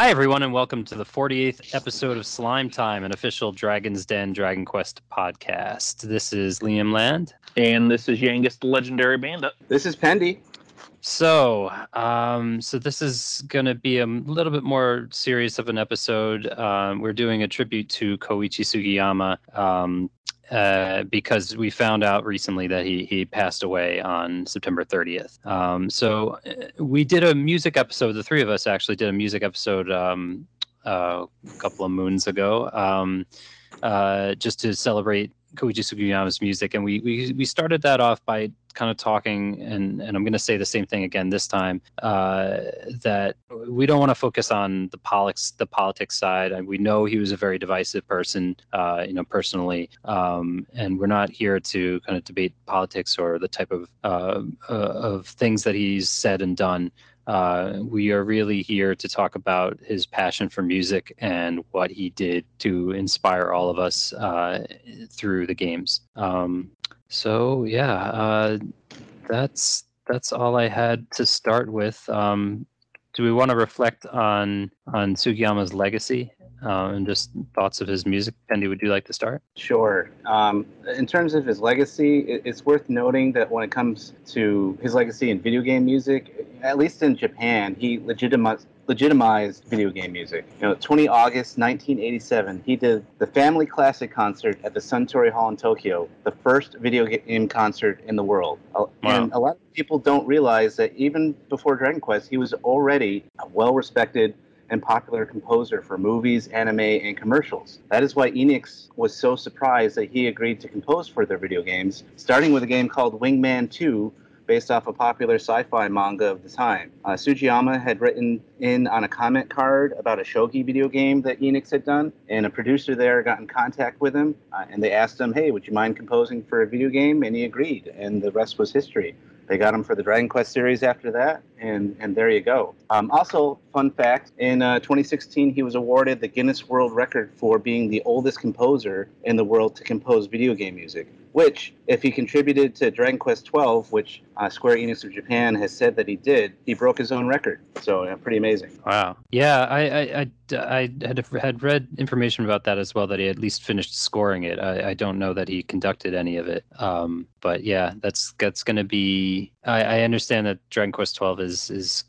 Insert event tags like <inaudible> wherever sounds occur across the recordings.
Hi, everyone, and welcome to the 48th episode of Slime Time, an official Dragon's Den Dragon Quest podcast. This is Liam Land. And this is Yangus, the legendary bandit. This is Pendy. So, um, so this is going to be a little bit more serious of an episode. Um, we're doing a tribute to Koichi Sugiyama um, uh, because we found out recently that he he passed away on September 30th. Um, so uh, we did a music episode. The three of us actually did a music episode um, uh, a couple of moons ago, um, uh, just to celebrate Koichi Sugiyama's music, and we we we started that off by kind of talking, and and I'm going to say the same thing again this time. Uh, that we don't want to focus on the politics the politics side. We know he was a very divisive person, uh, you know, personally, um, and we're not here to kind of debate politics or the type of uh, uh of things that he's said and done. Uh, we are really here to talk about his passion for music and what he did to inspire all of us uh, through the games. Um, so yeah, uh, that's that's all I had to start with. Um, do we want to reflect on on Sugiyama's legacy uh, and just thoughts of his music? Pendy, would you like to start? Sure. Um, in terms of his legacy, it, it's worth noting that when it comes to his legacy in video game music, at least in Japan, he legitimized legitimized video game music. You know, 20 August 1987, he did the Family Classic concert at the Suntory Hall in Tokyo, the first video game concert in the world. Wow. And a lot of people don't realize that even before Dragon Quest, he was already a well-respected and popular composer for movies, anime, and commercials. That is why Enix was so surprised that he agreed to compose for their video games, starting with a game called Wingman 2, based off a popular sci-fi manga of the time. Uh, Sugiyama had written in on a comment card about a shogi video game that Enix had done, and a producer there got in contact with him, uh, and they asked him, "Hey, would you mind composing for a video game?" And he agreed, and the rest was history. They got him for the Dragon Quest series after that, and and there you go. Um, also, fun fact: in uh, 2016, he was awarded the Guinness World Record for being the oldest composer in the world to compose video game music which, if he contributed to Dragon Quest XII, which uh, Square Enix of Japan has said that he did, he broke his own record. So uh, pretty amazing. Wow. Yeah, I, I, I, I, had had read information about that as well. That he at least finished scoring it. I, I don't know that he conducted any of it. Um, but yeah, that's that's going to be. I, I understand that Dragon Quest XII is is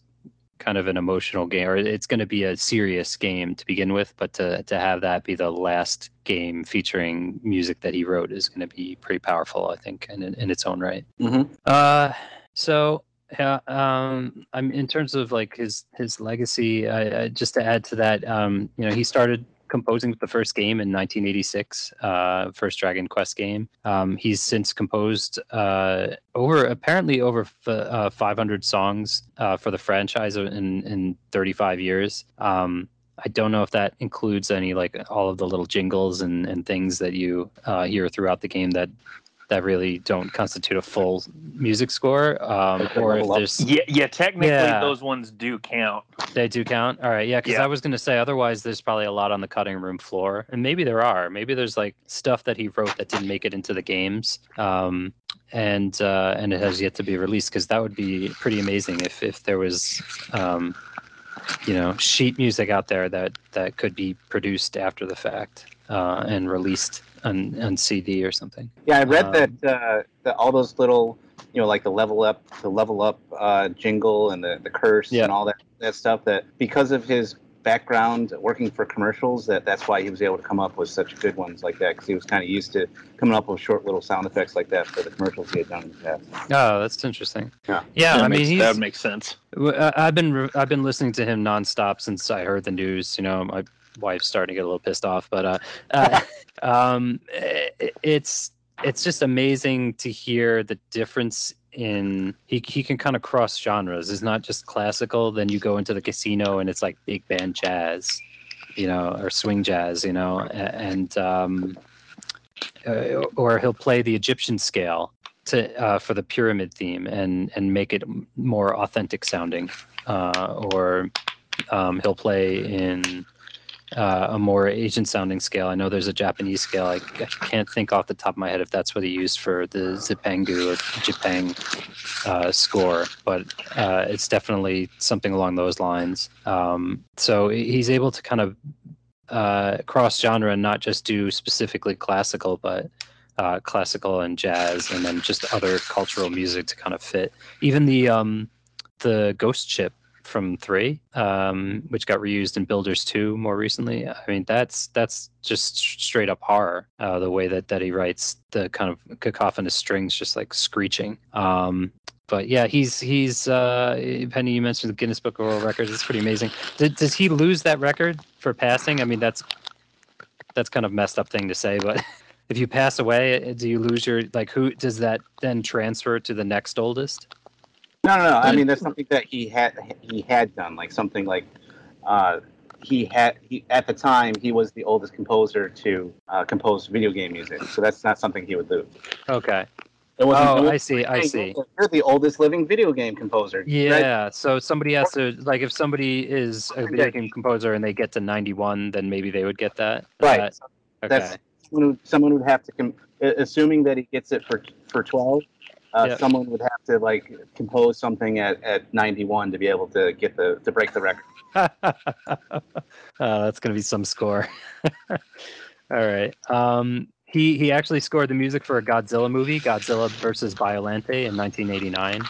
kind of an emotional game, or it's going to be a serious game to begin with. But to to have that be the last game featuring music that he wrote is going to be pretty powerful, I think, in in its own right. Mm-hmm. Uh, so yeah, um, I'm in terms of like his his legacy. I, I, just to add to that, um, you know, he started composing the first game in 1986, uh, first Dragon Quest game. Um, he's since composed uh, over apparently over f- uh, 500 songs uh, for the franchise in in 35 years. Um, I don't know if that includes any like all of the little jingles and, and things that you uh, hear throughout the game that that really don't constitute a full music score. Um, or if there's yeah, yeah, technically yeah, those ones do count. They do count. All right, yeah, because yeah. I was going to say otherwise there's probably a lot on the cutting room floor, and maybe there are. Maybe there's like stuff that he wrote that didn't make it into the games. Um, and uh, and it has yet to be released because that would be pretty amazing if if there was um, you know sheet music out there that that could be produced after the fact uh, and released on, on CD or something. Yeah, I read um, that uh, that all those little, you know, like the level up, the level up uh, jingle and the, the curse yeah. and all that that stuff. That because of his background working for commercials, that that's why he was able to come up with such good ones like that because he was kind of used to coming up with short little sound effects like that for the commercials he had done in the past. Oh, that's interesting. Yeah, yeah. I mean, that makes sense. I've been I've been listening to him nonstop since I heard the news. You know, my wife's starting to get a little pissed off, but uh, uh <laughs> um, it, it's it's just amazing to hear the difference in he he can kind of cross genres. It's not just classical. Then you go into the casino and it's like big band jazz, you know, or swing jazz, you know, and um, uh, or he'll play the Egyptian scale to uh, for the pyramid theme and and make it more authentic sounding, uh, or um, he'll play in uh, a more Asian sounding scale. I know there's a Japanese scale. I, I, can't think off the top of my head if that's what he used for the Zipangu or Jipang uh, score, but uh, it's definitely something along those lines. Um, so he's able to kind of uh, cross genre and not just do specifically classical, but uh, classical and jazz, and then just other cultural music to kind of fit. Even the um, the Ghost Ship from three, um, which got reused in Builders two more recently. I mean, that's that's just straight up horror. Uh, the way that that he writes the kind of cacophonous strings, just like screeching. Um, but yeah, he's he's uh, Pendy. You mentioned the Guinness Book of World Records. It's pretty amazing. Did, does he lose that record for passing? I mean, that's that's kind of messed up thing to say, but <laughs> if you pass away, do you lose your like? Who does that then transfer to the next oldest? No, no, no. I mean, that's something that he had he had done, like something like uh, he had he, at the time he was the oldest composer to uh, compose video game music. So that's not something he would do. Okay. oh, I see. I see. You're the oldest living video game composer. Yeah. Right? So somebody has to like if somebody is a video game composer and they get to 91, then maybe they would get that. Right. That, okay. That's someone would, someone would have to, com- assuming that he gets it for for 12, uh, yep. someone would have to like compose something at, at 91 to be able to get the to break the record. <laughs> oh, that's gonna be some score. <laughs> All right. Um, he he actually scored the music for a Godzilla movie, Godzilla versus Biollante, in 1989.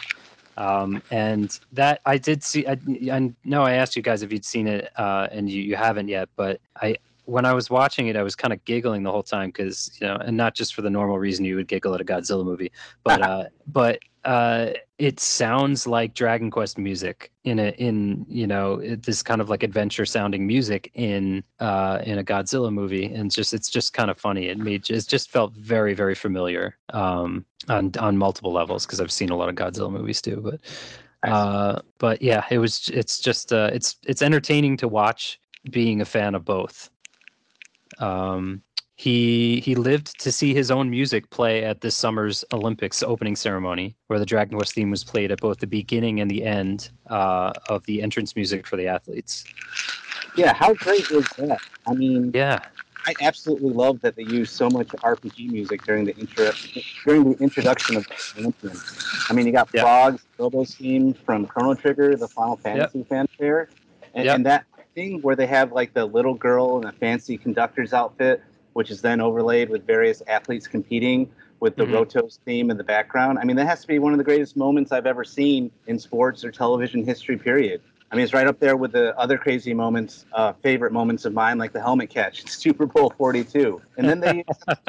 Um, and that I did see. I, I know I asked you guys if you'd seen it, uh, and you, you haven't yet. But I when I was watching it, I was kind of giggling the whole time because you know, and not just for the normal reason you would giggle at a Godzilla movie, but <laughs> uh, but uh, it sounds like Dragon Quest music in a in you know this kind of like adventure sounding music in uh, in a Godzilla movie, and just it's just kind of funny. It made it just felt very very familiar um, on on multiple levels because I've seen a lot of Godzilla movies too, but. Uh, but yeah, it was. It's just. Uh, it's. It's entertaining to watch. Being a fan of both, um, he he lived to see his own music play at this summer's Olympics opening ceremony, where the Dragon Quest theme was played at both the beginning and the end uh, of the entrance music for the athletes. Yeah, how great was that? I mean, yeah, I absolutely love that they use so much RPG music during the intro during the introduction of Olympians. I mean, you got yep. Frog's Bilbo's theme from Chrono Trigger, the Final Fantasy yep. fanfare, and, yep. and that thing where they have like the little girl in a fancy conductor's outfit, which is then overlaid with various athletes competing with the mm-hmm. Rotos theme in the background. I mean, that has to be one of the greatest moments I've ever seen in sports or television history, period. I mean, it's right up there with the other crazy moments, uh, favorite moments of mine, like the helmet catch, <laughs> Super Bowl 42. And then they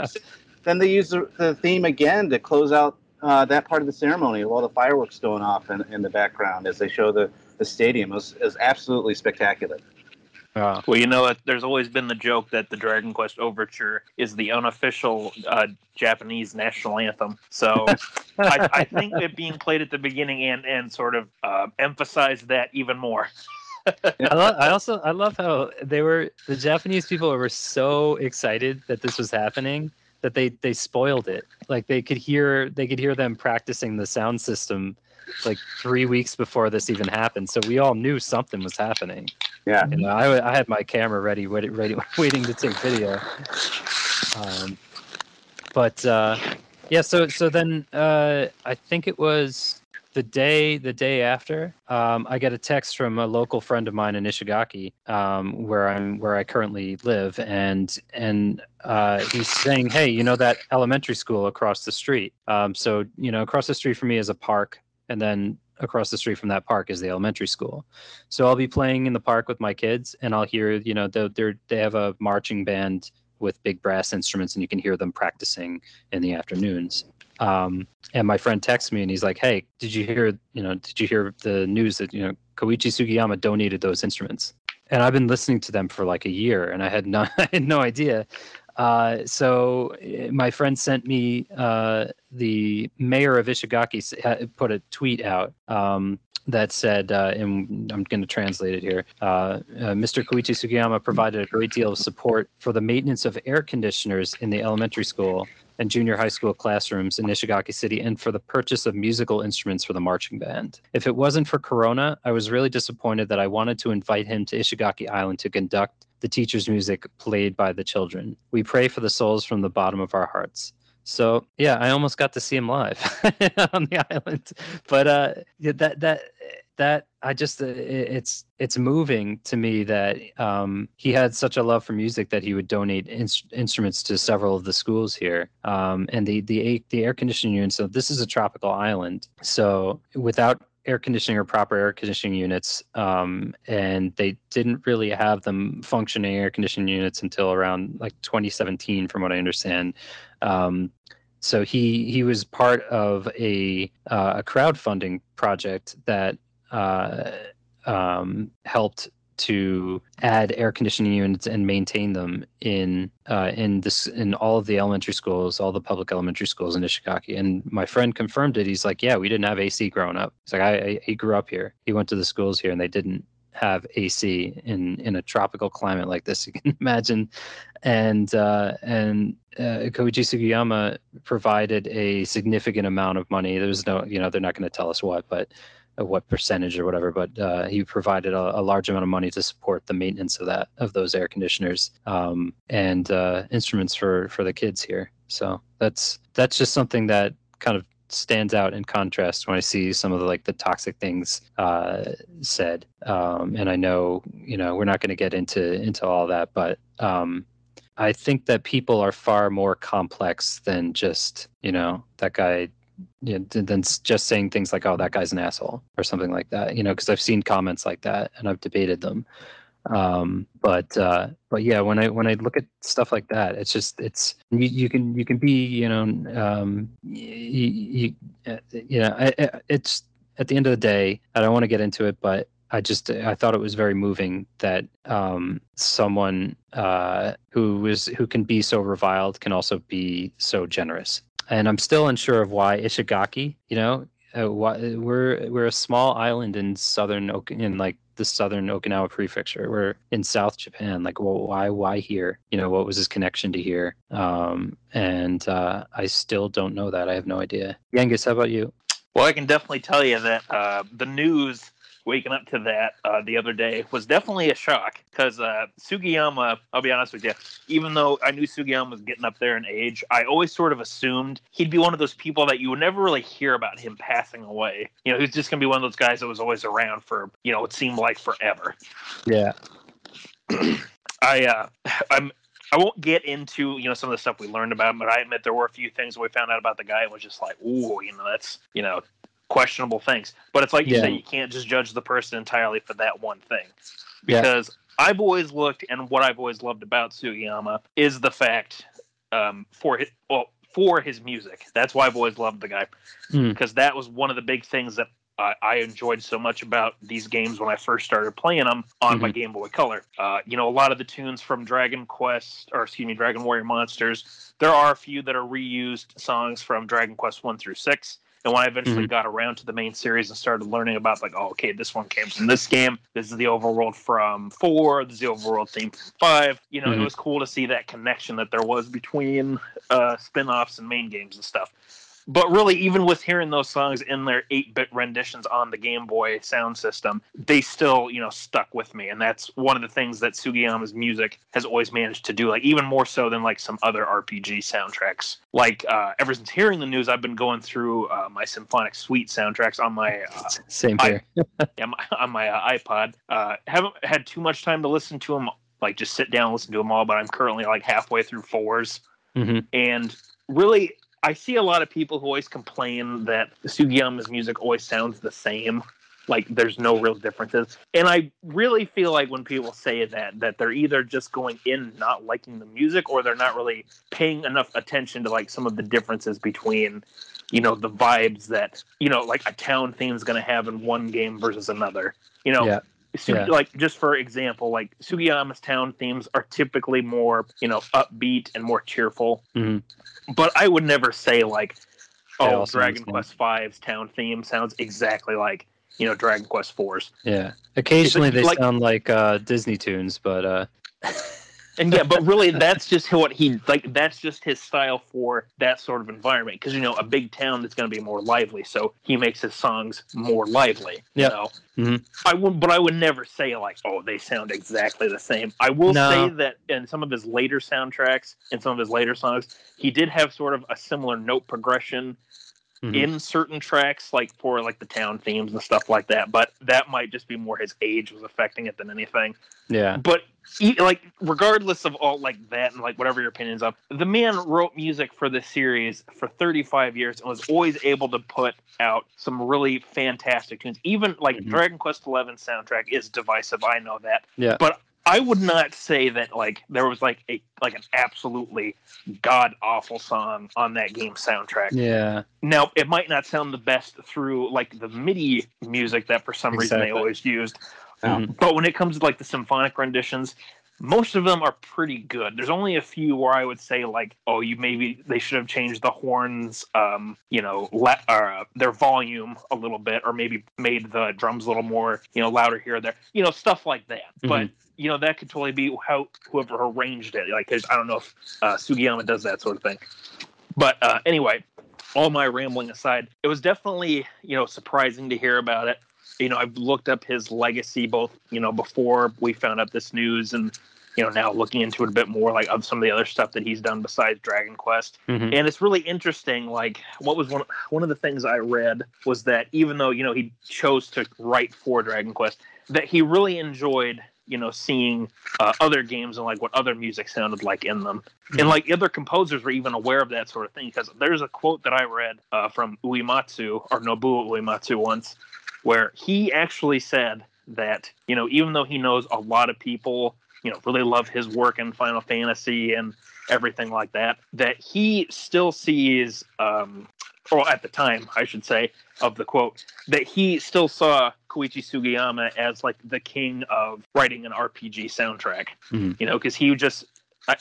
<laughs> then they use the, the, theme again to close out uh, that part of the ceremony with all the fireworks going off in, in the background as they show the, the stadium. It was, it was absolutely spectacular. Uh, well, you know, there's always been the joke that the Dragon Quest Overture is the unofficial uh, Japanese national anthem. So <laughs> I, I, think it being played at the beginning and and sort of uh, emphasized that even more. I, lo- I also I love how they were the Japanese people were so excited that this was happening that they they spoiled it. Like they could hear they could hear them practicing the sound system like three weeks before this even happened. So we all knew something was happening. Yeah. You know, I, I had my camera ready, ready, ready <laughs> waiting to take video. Um, but uh, yeah, so so then uh, I think it was the day the day after um, I get a text from a local friend of mine in Ishigaki, um, where I'm where I currently live, and and uh, he's saying, hey, you know that elementary school across the street. Um, so you know, across the street from me is a park and then across the street from that park is the elementary school. So I'll be playing in the park with my kids, and I'll hear, you know, they they have a marching band with big brass instruments, and you can hear them practicing in the afternoons. Um, and my friend texts me, and he's like, "Hey, did you hear? You know, did you hear the news that you know Koichi Sugiyama donated those instruments?" And I've been listening to them for like a year, and I had no <laughs> I had no idea. Uh, so eh, my friend sent me uh, the mayor of Ishigaki put a tweet out um, that said, uh, and I'm going to translate it here. Uh, uh, Mr. Koichi Sugiyama provided a great deal of support for the maintenance of air conditioners in the elementary school and junior high school classrooms in Ishigaki City and for the purchase of musical instruments for the marching band. If it wasn't for Corona, I was really disappointed that I wanted to invite him to Ishigaki Island to conduct the teacher's music played by the children. We pray for the souls from the bottom of our hearts. So yeah, I almost got to see him live <laughs> on the island, but uh, that that that I just uh, it's it's moving to me that um, he had such a love for music that he would donate in- instruments to several of the schools here. Um, and the the the air conditioning units. So this is a tropical island, so without air conditioning or proper air conditioning units, um, and they didn't really have them functioning air conditioning units until around like 2017, from what I understand. Um, so he he was part of a uh, a crowdfunding project that uh, um, helped to add air conditioning units and maintain them in uh, in this in all of the elementary schools, all the public elementary schools in Ishigaki. And my friend confirmed it. He's like, "Yeah, we didn't have AC growing up." He's like, "I, I he grew up here. He went to the schools here, and they didn't have AC in in a tropical climate like this. <laughs> You can imagine." And uh, and uh, Koichi Sugiyama provided a significant amount of money. There's no, you know, they're not going to tell us what, but what percentage or whatever, but uh, he provided a, a, large amount of money to support the maintenance of that of those air conditioners um, and uh, instruments for for the kids here. So that's that's just something that kind of stands out in contrast when I see some of the like the toxic things uh, said. Um, and I know you know we're not going to get into into all that, but um, I think that people are far more complex than just you know that guy yeah, than just saying things like, "Oh, that guy's an asshole" or something like that. You know, because I've seen comments like that and I've debated them. Um, but uh, but yeah, when I when I look at stuff like that, it's just it's you, you can you can be you know um, you, you, uh, you know it's at the end of the day. I don't want to get into it, but I just I thought it was very moving that um, someone uh, who was who can be so reviled can also be so generous and I'm still unsure of why Ishigaki. You know, uh, why, we're we're a small island in southern in like the southern Okinawa prefecture. We're in South Japan. Like, well, why why here? You know, what was his connection to here? Um, and uh, I still don't know that. I have no idea. Yangus, how about you? Well, I can definitely tell you that uh, the news waking up to that uh, the other day was definitely a shock because uh, Sugiyama, I'll be honest with you, even though I knew Sugiyama was getting up there in age, I always sort of assumed he'd be one of those people that you would never really hear about him passing away. You know, he's just going to be one of those guys that was always around for, you know, it seemed like forever. Yeah. <clears throat> I, uh, <sighs> I'm, I won't get into you know some of the stuff we learned about, him, but I admit there were a few things we found out about the guy and was just like, ooh, you know, that's you know questionable things. But it's like you yeah. say, you can't just judge the person entirely for that one thing. Because yeah. I've always looked, and what I've always loved about Sugiyama is the fact um, for his, well, for his music. That's why I've always loved the guy. Because mm. that was one of the big things that uh, I enjoyed so much about these games when I first started playing them on mm-hmm. my Game Boy Color. Uh, you know, a lot of the tunes from Dragon Quest, or excuse me, Dragon Warrior Monsters. There are a few that are reused songs from Dragon Quest one through six. And when I eventually mm-hmm. got around to the main series and started learning about like, oh, okay, this one came from this game. This is the overworld from four. This is the overworld theme from five. You know, mm-hmm. it was cool to see that connection that there was between uh, spin-offs and main games and stuff but really even with hearing those songs in their 8-bit renditions on the game boy sound system they still you know stuck with me. And that's one of the things that sugiyama's music has always managed to do like even more so than like some other rpg soundtracks. Like uh, ever since hearing the news i've been going through uh, my symphonic suite soundtracks on my uh, same here. I, <laughs> yeah, my, on my uh, ipod. Uh, haven't had too much time to listen to them like just sit down and listen to them all but i'm currently like halfway through 4s mm-hmm. and really I see a lot of people who always complain that Sugiyama's music always sounds the same. Like there's no real differences. And I really feel like when people say that, that they're either just going in not liking the music or they're not really paying enough attention to like some of the differences between, you know, the vibes that, you know, like a town theme is gonna have in one game versus another. You know, yeah. Yeah. like just for example, like Sugiyama's town themes are typically more, you know, upbeat and more cheerful. Mm-hmm but I would never say like, oh, Dragon Quest V's town theme sounds exactly like you know Dragon Quest Fours. Yeah, occasionally they like, sound like uh, Disney tunes, but uh... <laughs> and yeah, but really, that's just what he like. That's just his style for that sort of environment. Because you know, a big town is going to be more lively, so he makes his songs more lively. Yep. You know, Mhm. I would, but I would never say like, oh, they sound exactly the same. I will No. say that in some of his later soundtracks and some of his later songs, he did have sort of a similar note progression Mhm. in certain tracks, like for like the town themes and stuff like that. But that might just be more his age was affecting it than anything. Yeah. But e- like, regardless of all like that and like whatever your opinions of, the man wrote music for this series for 35 years and was always able to put out some really fantastic tunes. Even like Mhm. Dragon Quest XI soundtrack is divisive. I know that. Yeah. But I would not say that like there was like a like an absolutely god awful song on that game soundtrack. Yeah. Now, it might not sound the best through like the MIDI music that for some reason they always used, Mhm. but when it comes to like the symphonic renditions, most of them are pretty good. There's only a few where I would say like, oh, you maybe they should have changed the horns, um, you know, le- or, uh, their volume a little bit, or maybe made the drums a little more, you know, louder here or there, you know, stuff like that. But you know, that could totally be how whoever arranged it. Like, I don't know if uh, Sugiyama does that sort of thing. But uh, anyway, all my rambling aside, it was definitely you know surprising to hear about it. You know, I've looked up his legacy both you know before we found out this news and you know now looking into it a bit more like of some of the other stuff that he's done besides Dragon Quest. Mhm. And it's really interesting. Like, what was one one of the things I read was that even though you know he chose to write for Dragon Quest, that he really enjoyed you know seeing uh, other games and like what other music sounded like in them, and like other composers were even aware of that sort of thing. Because there's a quote that I read uh, from Uematsu or Nobuo Uematsu once, where he actually said that you know even though he knows a lot of people you know really love his work in Final Fantasy and everything like that, that he still sees, um, or at the time, I should say, of the quote, that he still saw Koichi Sugiyama as like the king of writing an RPG soundtrack. Mhm. You know, because he just, I,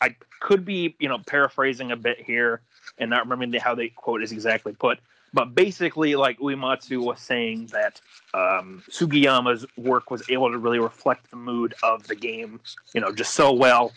I could be, you know, paraphrasing a bit here and not remembering the, how the quote is exactly put. But basically, like Uematsu was saying that um, Sugiyama's work was able to really reflect the mood of the game, you know, just so well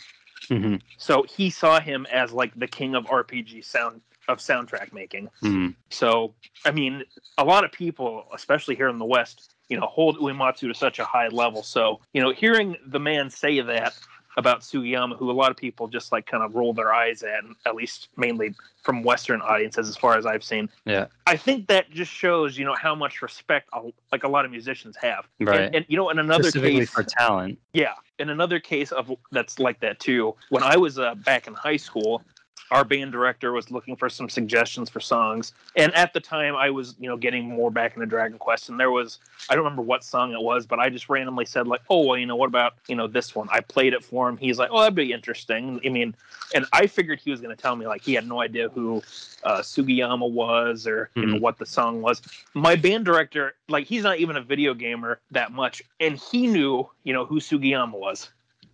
Mhm. so he saw him as like the king of RPG sound of soundtrack making. Mhm. So I mean, a lot of people, especially here in the West, you know, hold Uematsu to such a high level. So you know, hearing the man say that about Sugiyama, who a lot of people just like kind of roll their eyes at, at least mainly from Western audiences, as far as I've seen. Yeah. I think that just shows, you know, how much respect a- like a lot of musicians have. Right. And, and you know, in another case, for talent. yeah, in another case of that's like that too. When I was uh, back in high school, our band director was looking for some suggestions for songs, and at the time I was, you know, getting more back into Dragon Quest, and there was I don't remember what song it was, but I just randomly said like, oh, well, you know, what about you know this one? I played it for him. He's like, oh, that'd be interesting. I mean, and I figured he was going to tell me like he had no idea who uh, Sugiyama was or you know Mhm. what the song was. My band director, like, he's not even a video gamer that much, and he knew, you know, who Sugiyama was.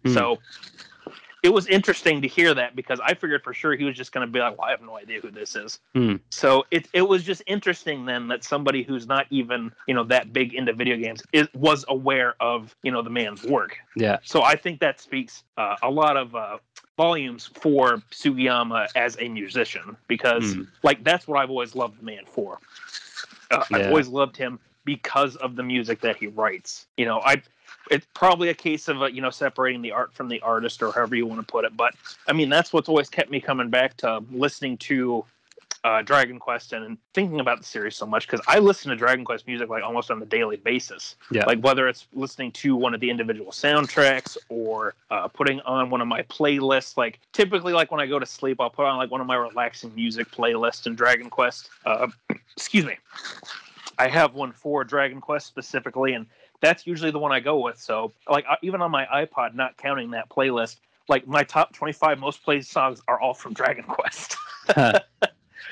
Hmm. So it was interesting to hear that because I figured for sure he was just going to be like, well, I have no idea who this is. Hmm. So it it was just interesting then that somebody who's not even you know that big into video games is was aware of you know the man's work. Yeah. So I think that speaks uh, a lot of uh, volumes for Sugiyama as a musician because Hmm. like that's what I've always loved the man for. Uh, I've always loved him because of the music that he writes. You know, I it's probably a case of uh, you know separating the art from the artist or however you want to put it. But I mean that's what's always kept me coming back to listening to uh, Dragon Quest and thinking about the series so much because I listen to Dragon Quest music like almost on a daily basis. Yeah. Like whether it's listening to one of the individual soundtracks or uh, putting on one of my playlists. Like typically, like when I go to sleep, I'll put on like one of my relaxing music playlists in Dragon Quest. Uh, <clears throat> excuse me. I have one for Dragon Quest specifically, and that's usually the one I go with. So, like, even on my iPod, not counting that playlist, like my top 25 most played songs are all from Dragon Quest. <laughs>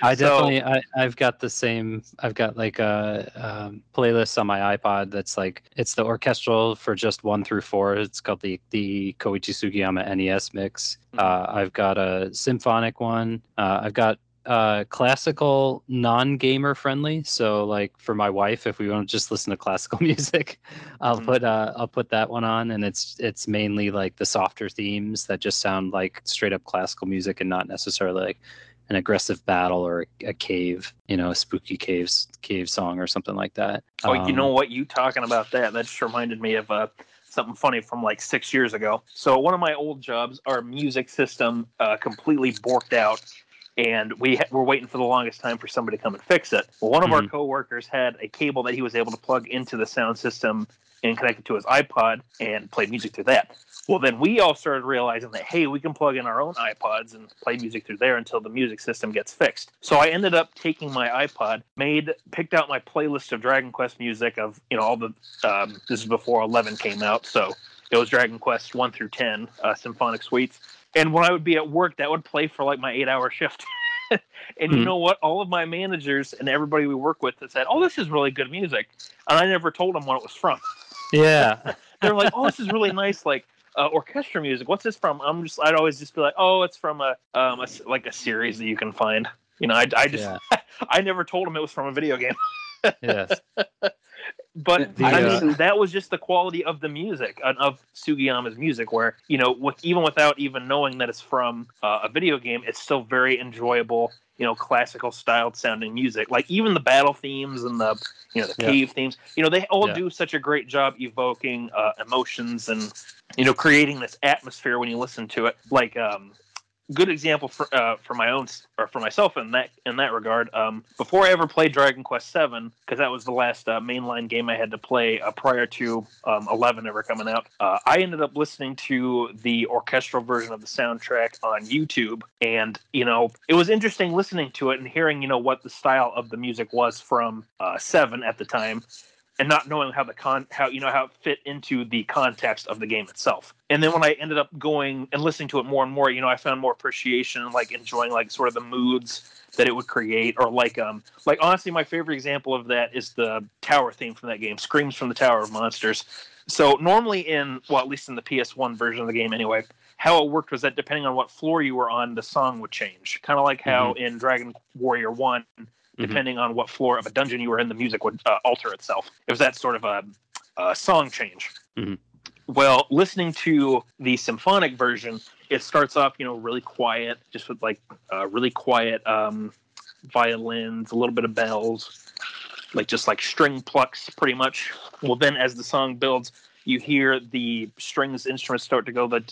I So- definitely I, I've got the same I've got like a um, playlist on my iPod that's like it's the orchestral for just one through four. It's called the the Koichi Sugiyama NES mix. Mhm. Uh, I've got a symphonic one. Uh, I've got uh, classical, non-gamer friendly. So, like for my wife, if we want to just listen to classical <laughs> music, I'll Mhm. put uh, I'll put that one on, and it's it's mainly like the softer themes that just sound like straight up classical music and not necessarily like an aggressive battle or a cave, you know, a spooky caves cave song or something like that. Oh, you Um, know what? You talking about that? That just reminded me of uh, something funny from like six years ago. So one of my old jobs, our music system uh, completely borked out, and we ha- were waiting for the longest time for somebody to come and fix it. Well, one of our Mhm. coworkers had a cable that he was able to plug into the sound system and connect it to his iPod and play music through that. Well, then we all started realizing that hey, we can plug in our own iPods and play music through there until the music system gets fixed. So I ended up taking my iPod, made picked out my playlist of Dragon Quest music of you know all the um, this is before 11 came out, so it was Dragon Quest 1 through 10 uh, symphonic suites. And when I would be at work, that would play for like my eight hour shift. <laughs> and you Mhm. know what? All of my managers and everybody we work with that said, "Oh, this is really good music," and I never told them what it was from Yeah, <laughs> they're like, "Oh, this is really nice, like uh, orchestra music. What's this from?" I'm just, I'd always just be like, "Oh, it's from a, um, a like a series that you can find." You know, I, I just, yeah, <laughs> I never told them it was from a video game, yes. But The, I uh, mean, that was just the quality of the music uh, of Sugiyama's music, where you know, with even without even knowing that it's from uh, a video game, it's still very enjoyable. You know, classical styled sounding music. Like even the battle themes and the you know the Yeah. cave themes. You know, they all Yeah. do such a great job evoking uh, emotions and you know creating this atmosphere when you listen to it. Like um, good example for uh, for my own or for myself in that in that regard. Um, before I ever played Dragon Quest Seven, because that was the last uh, mainline game I had to play uh, prior to um, Eleven ever coming out, uh, I ended up listening to the orchestral version of the soundtrack on YouTube, and you know it was interesting listening to it and hearing you know what the style of the music was from uh, Seven at the time and not knowing how the con how you know how it fit into the context of the game itself. And then when I ended up going and listening to it more and more, you know, I found more appreciation and like enjoying like sort of the moods that it would create or like um like honestly my favorite example of that is the tower theme from that game, Screams from the Tower of Monsters. So normally in well at least in the PS1 version of the game anyway, how it worked was that depending on what floor you were on, the song would change. Kind of like how in Dragon Warrior 1 depending on what floor of a dungeon you were in, the music would uh, alter itself. It was that sort of a, a song change. Mhm. Well, listening to the symphonic version, it starts off, you know, really quiet, just with like uh, really quiet um, violins, a little bit of bells, like just like string plucks, pretty much. Well, then as the song builds, you hear the strings instruments start to go the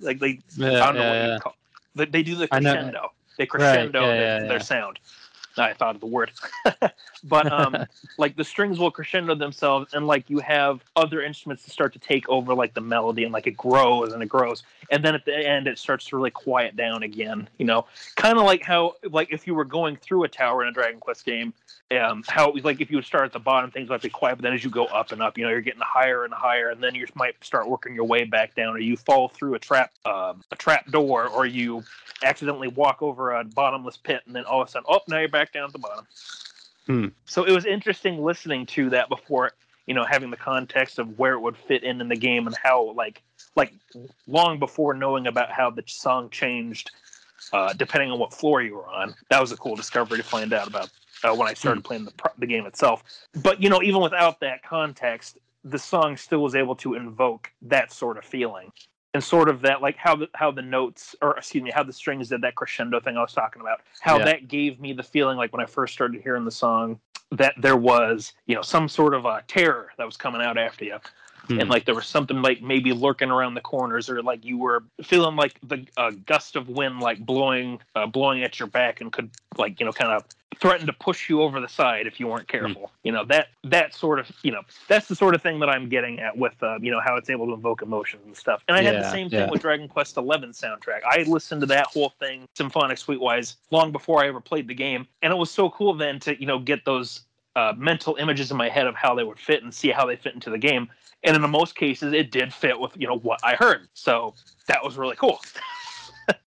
like they Yeah, I don't know yeah, what yeah. you call. They, they do the crescendo. They crescendo yeah, their, their sound. I thought of the word, <laughs> but um, <laughs> like the strings will crescendo themselves, and like you have other instruments to start to take over, like the melody, and like it grows and it grows, and then at the end it starts to really quiet down again. You know, kind of like how like if you were going through a tower in a Dragon Quest game, um, how it was like if you would start at the bottom, things might be quiet, but then as you go up and up, you know, you're getting higher and higher, and then you might start working your way back down, or you fall through a trap, um, a trap door, or you accidentally walk over a bottomless pit, and then all of a sudden, oh, now you're back down at the bottom. Hmm. So it was interesting listening to that before, you know, having the context of where it would fit in in the game and how, like, like long before knowing about how the song changed, uh, depending on what floor you were on. That was a cool discovery to find out about uh, when I started playing the the game itself. But you know, even without that context, the song still was able to invoke that sort of feeling and sort of that like how the how the notes or excuse me how the strings did that crescendo thing I was talking about how Yeah. that gave me the feeling like when I first started hearing the song that there was you know some sort of uh, terror that was coming out after you Hmm. and like there was something like maybe lurking around the corners or like you were feeling like the uh, gust of wind like blowing uh, blowing at your back and could like you know kind of threaten to push you over the side if you weren't careful. You know that that sort of you know that's the sort of thing that i'm getting at with uh, you know how it's able to invoke emotions and stuff. And i had the Yeah, same thing yeah. with dragon quest 11 soundtrack. I listened to that whole thing symphonic suitewise long before i ever played the game. And it was so cool then to you know get those uh, mental images in my head of how they would fit and see how they fit into the game. And in the most cases it did fit with you know what i heard. So that was really cool. <laughs>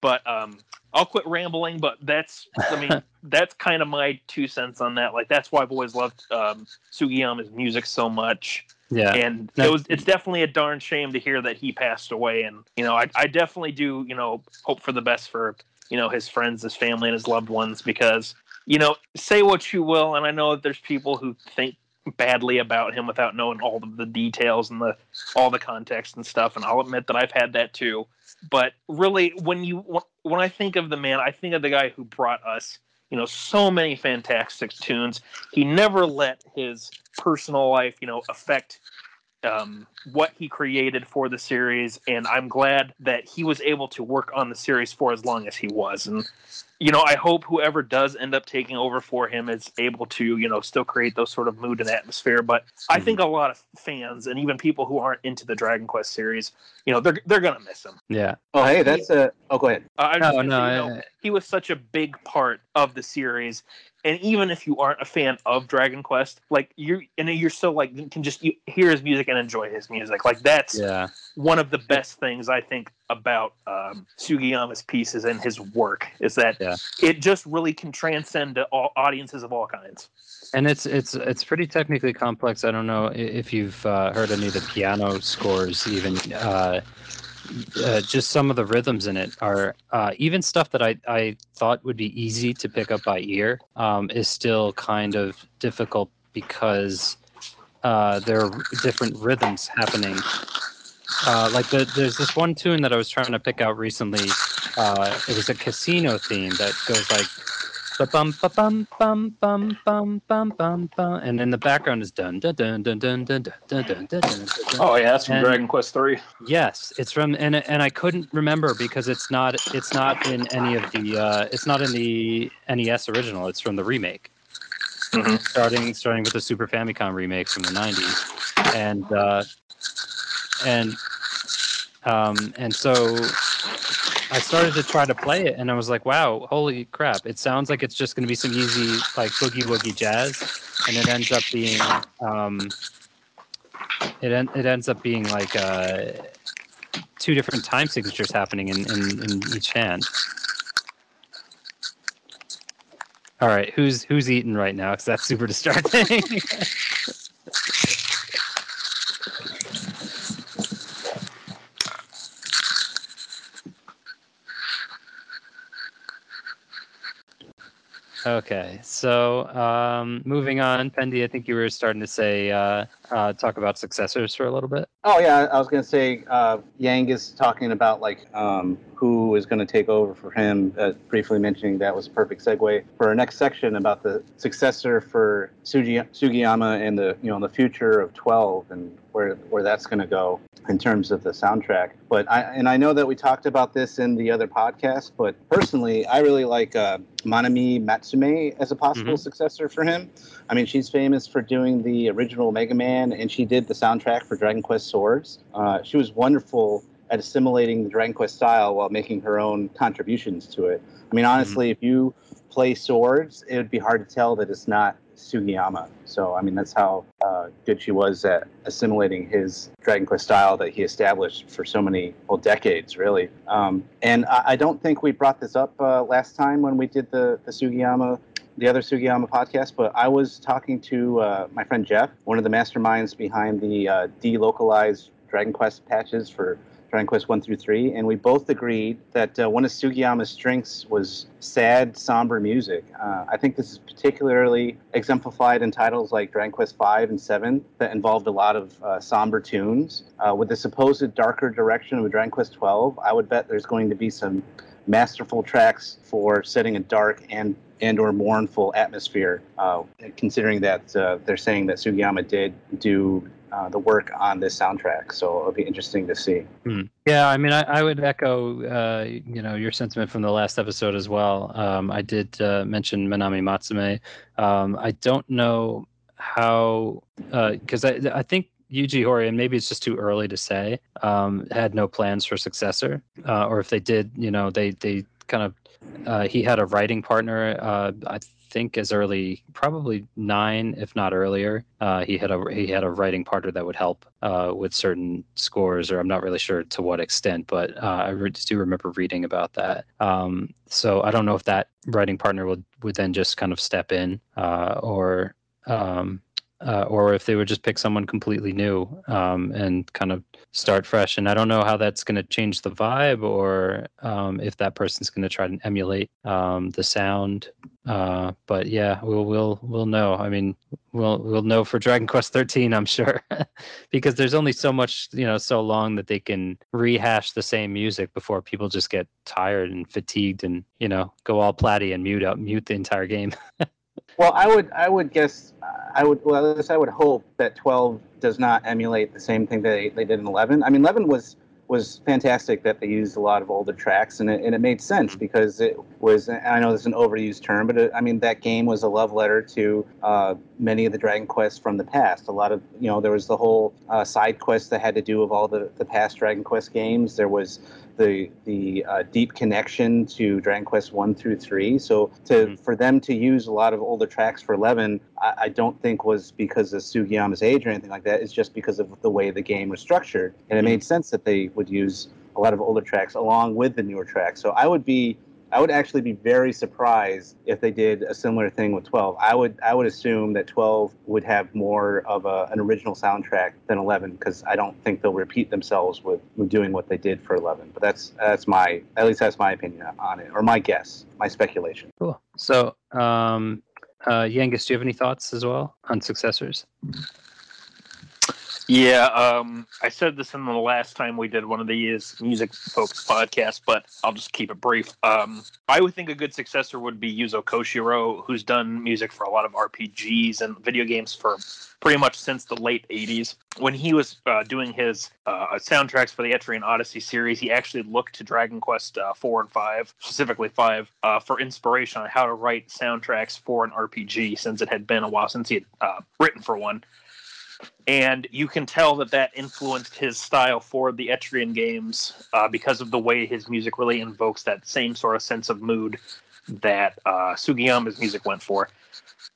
But um i'll quit rambling but that's i mean <laughs> that's kind of my two cents on that. Like that's why i've always loved um sugiyama's music so much. Yeah. and No. it was it's definitely a darn shame to hear that he passed away. And you know I, I definitely do you know hope for the best for you know his friends his family and his loved ones because you know say what you will and i know that there's people who think badly about him without knowing all of the details and the all the context and stuff and i'll admit that i've had that too. But really when you when i think of the man i think of the guy who brought us you know so many fantastic tunes. He never let his personal life you know affect um, what he created for the series and i'm glad that he was able to work on the series for as long as he was. And you know i hope whoever does end up taking over for him is able to you know still create those sort of mood and atmosphere but i think a lot of fans and even people who aren't into the dragon quest series you know they're, they're gonna miss him Yeah. Oh, hey, that's a. Oh, go ahead. uh, I'm just No, gonna no. say, you know, I- he was such a big part of the series and even if you aren't a fan of dragon quest like you and you're still like you can just you hear his music and enjoy his music like that's yeah. one of the best things i think about um, sugiyama's pieces and his work is that Yeah. it just really can transcend to all audiences of all kinds And it's it's it's pretty technically complex. I don't know if you've uh, heard any of the piano scores. Even uh, uh, just some of the rhythms in it are uh, even stuff that I I thought would be easy to pick up by ear um, is still kind of difficult because uh, there are different rhythms happening. Uh, like the, there's this one tune that I was trying to pick out recently. Uh, it was a casino theme that goes like And in the background is dun oh yeah that's from Dragon quest 3 Yes, it's from and and I couldn't remember because it's not it's not in any of the it's not in the NES original. It's from the remake. Starting starting with the Super Famicom remake from the '90s, and and um, and so I started to try to play it, and I was like, "Wow, holy crap! It sounds like it's just going to be some easy like boogie woogie jazz," and it ends up being um, it en- it ends up being like uh, two different time signatures happening in, in, in each hand. All right, who's who's eating right now? Because that's super distracting. <laughs> Okay, so um, moving on, Pendy, I think you were starting to say uh, uh, talk about successors for a little bit. Oh yeah, I was gonna say uh, Yangus talking about like um, who is going to take over for him. Uh, briefly mentioning that was a perfect segue for our next section about the successor for Sugi- Sugiyama and the you know the future of Twelve and where where that's going to go in terms of the soundtrack. But I and I know that we talked about this in the other podcast, but personally, I really like uh, Manami Matsumae as a possible Mhm. successor for him. I mean, she's famous for doing the original Mega Man, and she did the soundtrack for Dragon Quest Swords. Uh, she was wonderful at assimilating the Dragon Quest style while making her own contributions to it. I mean, honestly, if you play Swords, it would be hard to tell that it's not Sugiyama. So, I mean, that's how uh, good she was at assimilating his Dragon Quest style that he established for so many well decades, really. Um, and I, I don't think we brought this up uh, last time when we did the the Sugiyama the other Sugiyama podcast, but I was talking to uh, my friend Jeff, one of the masterminds behind the uh, delocalized Dragon Quest patches for Dragon Quest 1 through 3, and we both agreed that uh, one of Sugiyama's strengths was sad, somber music. Uh, I think this is particularly exemplified in titles like Dragon Quest 5 and 7 that involved a lot of uh, somber tunes. Uh, with the supposed darker direction of Dragon Quest 12, I would bet there's going to be some masterful tracks for setting a dark and and or mournful atmosphere. Uh, considering that uh, they're saying that Sugiyama did do uh, the work on this soundtrack, so it'll be interesting to see. Hmm. Yeah, I mean, I, I would echo, uh, you know, your sentiment from the last episode as well. Um, I did uh, mention Manami Matsumae. Um, I don't know how, because I, I think Yuji Horii, and maybe it's just too early to say, um, had no plans for successor, uh, or if they did, you know, they they kind of, uh, he had a writing partner. Uh, I think as early, probably nine, if not earlier. Uh, he had a he had a writing partner that would help uh, with certain scores, or I'm not really sure to what extent, but uh, I re- do remember reading about that. Um, so I don't know if that writing partner would would then just kind of step in, uh, or um, or if they would just pick someone completely new um, and kind of start fresh. And I don't know how that's going to change the vibe, or um, if that person's going to try to emulate um, the sound. Uh, but yeah, we'll we'll we'll know. I mean, we'll we'll know for Dragon Quest 13, I'm sure, <laughs> because there's only so much, you know, so long that they can rehash the same music before people just get tired and fatigued and you know go all platty and mute up mute the entire game. <laughs> Well, I would I would guess I would well I would hope that 12 does not emulate the same thing they, they did in 11. I mean, 11 was was fantastic that they used a lot of older tracks and it, and it made sense mm-hmm. because it was I know this is an overused term but it, I mean that game was a love letter to uh, many of the Dragon Quests from the past a lot of you know there was the whole uh, side quest that had to do with all the, the past Dragon Quest games there was the the uh, deep connection to Dragon Quest one through three. So to mm-hmm. for them to use a lot of older tracks for eleven, I, I, don't think was because of Sugiyama's age or anything like that. It's just because of the way the game was structured, and it mm-hmm. made sense that they would use a lot of older tracks along with the newer tracks. So I would be I would actually be very surprised if they did a similar thing with 12. I would I would assume that 12 would have more of a, an original soundtrack than 11 because I don't think they'll repeat themselves with, with doing what they did for 11. But that's that's my at least that's my opinion on it or my guess, my speculation. Cool. So, um, uh, do you have any thoughts as well on successors? Yeah, um, I said this in the last time we did one of these music focused podcasts, but I'll just keep it brief. Um, I would think a good successor would be Yuzo Koshiro, who's done music for a lot of RPGs and video games for pretty much since the late 80s. When he was uh, doing his uh, soundtracks for the Etrian Odyssey series, he actually looked to Dragon Quest uh, 4 and 5, specifically 5, uh, for inspiration on how to write soundtracks for an RPG, since it had been a while since he had uh, written for one and you can tell that that influenced his style for the Etrian games uh, because of the way his music really invokes that same sort of sense of mood that uh, Sugiyama's music went for.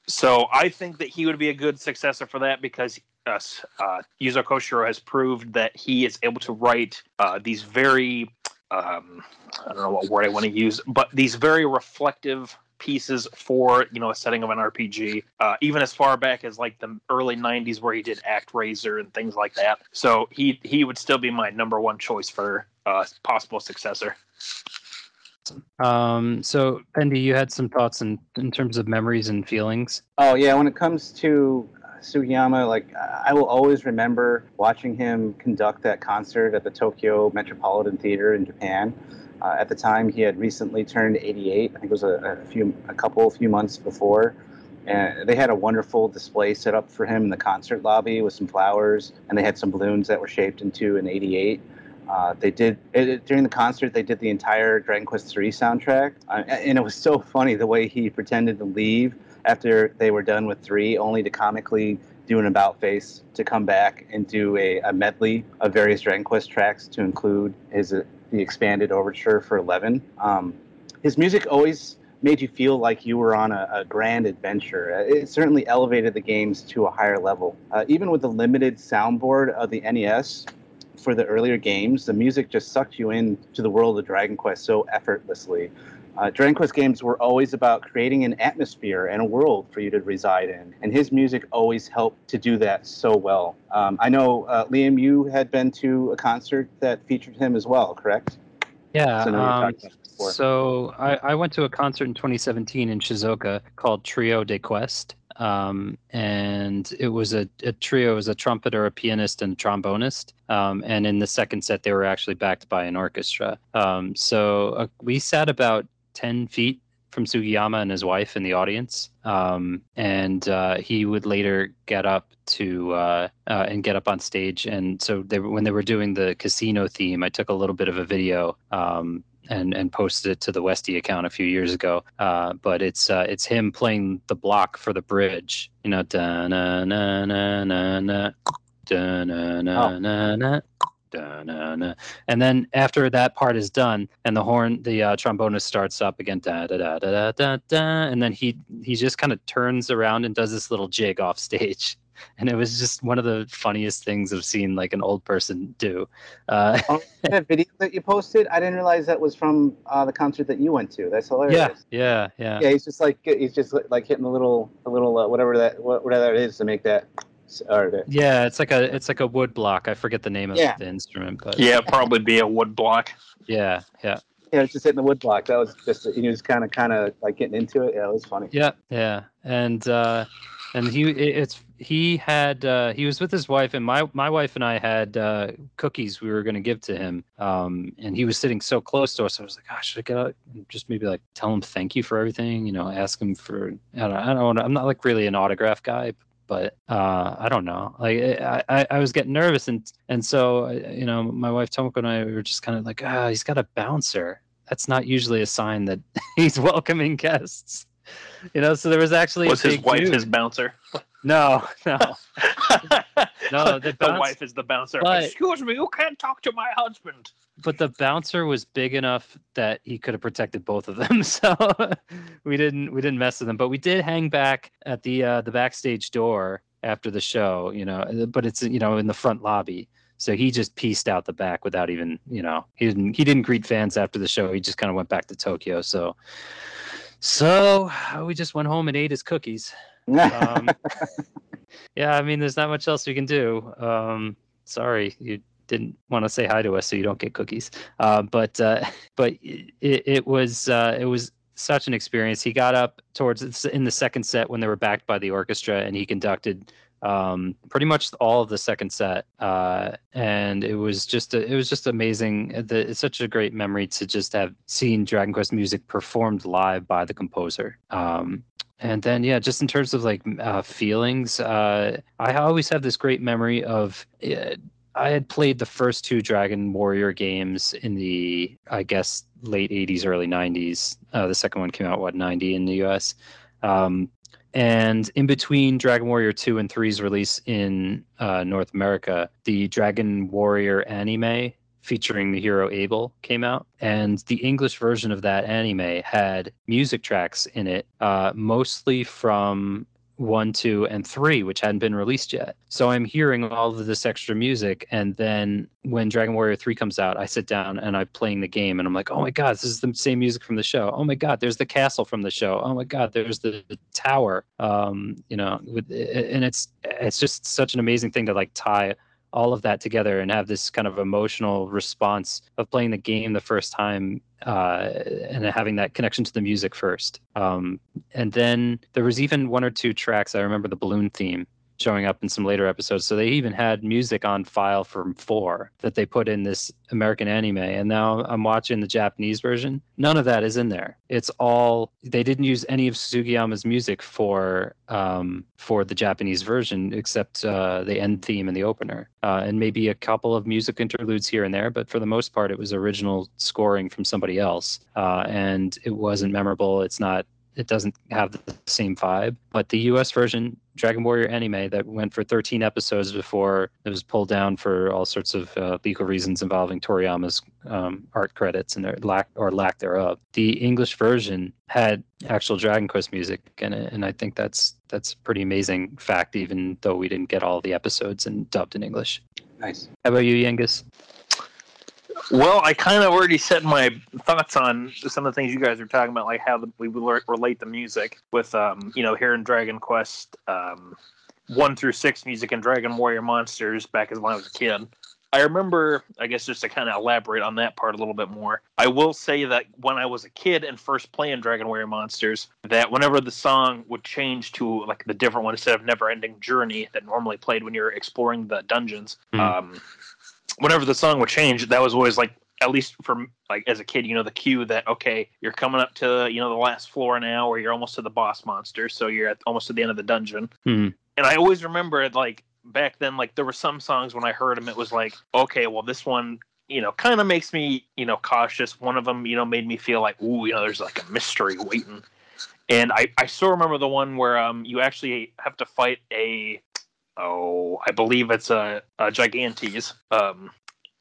So I think that he would be a good successor for that because uh, uh, Yuzo Koshiro has proved that he is able to write uh, these very um, I don't know what word I want to use, but these very reflective pieces for you know a setting of an RPG, uh, even as far back as like the early '90s, where he did ActRaiser and things like that. So he he would still be my number one choice for uh, possible successor. Um, so, Pendy, you had some thoughts in in terms of memories and feelings. Oh yeah, when it comes to Sugiyama, like I will always remember watching him conduct that concert at the Tokyo Metropolitan Theater in Japan. Uh, at the time, he had recently turned 88. I think it was a, a few, a couple, a few months before. And they had a wonderful display set up for him in the concert lobby with some flowers, and they had some balloons that were shaped into an 88. Uh, they did it, during the concert. They did the entire Dragon Quest III soundtrack, uh, and it was <laughs> so funny the way he pretended to leave after they were done with three, only to comically do an about face to come back and do a, a medley of various Dragon Quest tracks to include his the expanded overture for 11. Um, his music always made you feel like you were on a, a, grand adventure. Uh, it certainly elevated the games to a higher level. Uh, even with the limited soundboard of the NES for the earlier games, the music just sucked you in to the world of Dragon Quest so effortlessly. Uh, Dragon Quest games were always about creating an atmosphere and a world for you to reside in, and his music always helped to do that so well. Um, I know, uh, Liam, you had been to a concert that featured him as well, correct? Yeah. So, um, so I, I, went to a concert in 2017 in Shizuoka called Trio de Quest. Um, and it was a, a, trio, it was a trumpeter, a pianist, and a trombonist. Um, and in the second set, they were actually backed by an orchestra. Um, so uh, we sat about 10 feet from Sugiyama and his wife in the audience. Um, and uh, he would later get up to uh, uh, and get up on stage. And so they, when they were doing the casino theme, I took a little bit of a video um, and and posted it to the Westy account a few years ago. Uh, but it's uh, it's him playing the block for the bridge. You know, da na na na na na da na na na na and then after that part is done and the horn the uh, trombonist starts up again da, da, da, da, da, da, and then he he just kind of turns around and does this little jig off stage <laughs> and it was just one of the funniest things I've seen like an old person do. Uh, oh, <laughs> that video that you posted, I didn't realize that was from uh, the concert that you went to. That's hilarious. Yeah, yeah, yeah. Yeah, he's just like he's just like hitting the little, the little uh, whatever that whatever that is to make that. Or the, yeah, it's like a it's like a wood block. I forget the name of Yeah. the instrument, but Yeah, probably be a wood block. yeah, yeah. yeah, it's just hitting the wood block. That was just he was kind of kind of like getting into it. Yeah, it was funny. Yeah, yeah, and uh, and he it's he had uh, he was with his wife, and my my wife and I had uh, cookies we were going to give to him, um, and he was sitting so close to us. I was like, "Gosh, should I get out and just maybe like tell him thank you for everything? You know, ask him for I don't I don't I'm not like really an autograph guy." But uh, I don't know. Like I, I, I was getting nervous, and and so you know, my wife Tomoko and I were just kind of like, ah, he's got a bouncer. That's not usually a sign that <laughs> he's welcoming guests you know so there was actually Was his wife his bouncer? <laughs> no <laughs> no. <laughs> No, the the wife is the bouncer. but- Excuse me, you can't talk to my husband. but the bouncer was big enough that he could have protected both of them <laughs> so we didn't we didn't mess with them but we did hang back at the uh the backstage door after the show you know but it's you know in the front lobby. So he just pieced out the back without even you know he didn't he didn't greet fans after the show. He just kind of went back to tokyo. So so we just went home and ate his cookies um, <laughs> yeah, I mean, there's not much else we can do. Um, sorry, you didn't want to say hi to us, so you don't get cookies. Uh, but uh, <laughs> but it, it was uh, it was such an experience. He got up towards in the second set when they were backed by the orchestra, and he conducted um, pretty much all of the second set. Uh, and it was just a, it was just amazing. The, it's such a great memory to just have seen Dragon Quest music performed live by the composer. Um, and then yeah just in terms of like uh, feelings uh, i always have this great memory of uh, i had played the first two dragon warrior games in the i guess late 80s early 90s uh, the second one came out what 90 in the us um, and in between dragon warrior 2 and 3's release in uh, north america the dragon warrior anime featuring the hero Abel came out, and the English version of that anime had music tracks in it, uh, mostly from one, two, and three, which hadn't been released yet. So I'm hearing all of this extra music, and then when Dragon Warrior three comes out, I sit down and I'm playing the game, and I'm like, oh my god, this is the same music from the show. Oh my god, there's the castle from the show. Oh my god, there's the, the tower. Um, you know, with, and it's it's just such an amazing thing to like tie all of that together and have this kind of emotional response of playing the game the first time uh, and having that connection to the music first. Um, and then there was even one or two tracks. I remember the balloon theme showing up in some later episodes. So they even had music on file from four that they put in this American anime. And now I'm watching the Japanese version. None of that is in there. It's all they didn't use any of Sugiyama's music for um, for the Japanese version, except uh, the end theme and the opener, uh, and maybe a couple of music interludes here and there. But for the most part, it was original scoring from somebody else, uh, and it wasn't memorable. It's not it doesn't have the same vibe. But the US version, Dragon Warrior anime, that went for 13 episodes before it was pulled down for all sorts of uh, legal reasons involving Toriyama's um, art credits and their lack or lack thereof. The English version had actual Dragon Quest music in it, and I think that's that's a pretty amazing fact, even though we didn't get all the episodes and dubbed in English. Nice. How about you, Yangus? Well, I kind of already said my thoughts on some of the things you guys are talking about, like how the, we relate the music with, um, you know, hearing Dragon Quest um, one through six music and Dragon Warrior Monsters back as when I was a kid. I remember, I guess, just to kind of elaborate on that part a little bit more. I will say that when I was a kid and first playing Dragon Warrior Monsters, that whenever the song would change to like the different one instead of Never Ending Journey that normally played when you're exploring the dungeons, Hmm. um, whenever the song would change, that was always like at least for like as a kid, you know, the cue that okay, you're coming up to you know the last floor now, or you're almost to the boss monster, so you're at almost to the end of the dungeon. Hmm. And I always remember it like back then, like there were some songs when I heard them, it was like okay, well this one. You know, kind of makes me, you know, cautious. One of them, you know, made me feel like, ooh, you know, there's like a mystery waiting. And I, I still remember the one where um, you actually have to fight a, oh, I believe it's a, a gigantes. Um,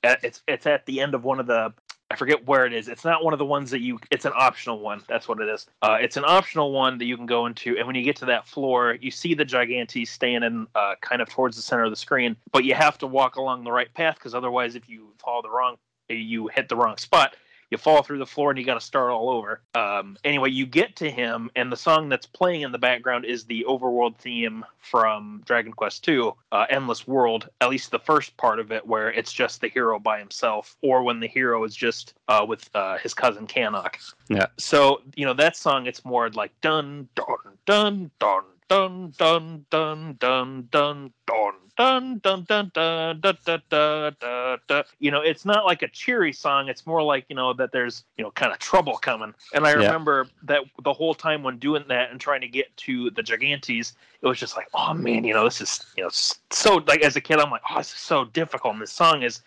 it's it's at the end of one of the I forget where it is. It's not one of the ones that you. It's an optional one. That's what it is. Uh, it's an optional one that you can go into, and when you get to that floor, you see the Gigantes standing uh, kind of towards the center of the screen, but you have to walk along the right path because otherwise, if you follow the wrong, you hit the wrong spot you fall through the floor and you got to start all over. Um, anyway, you get to him, and the song that's playing in the background is the overworld theme from Dragon Quest II, uh, Endless World. At least the first part of it, where it's just the hero by himself, or when the hero is just uh, with uh, his cousin Cannock. Yeah. So you know that song, it's more like dun dun dun dun dun dun dun dun dun dun dun dun dun dun dun dun dun dun dun. You know, it's not like a cheery song. It's more like you know that there's you know kind of trouble coming. And I remember that the whole time when doing that and trying to get to the Gigantes, it was just like, oh man, you know, this is you know so like as a kid, I'm like, oh, this is so difficult. And this song is,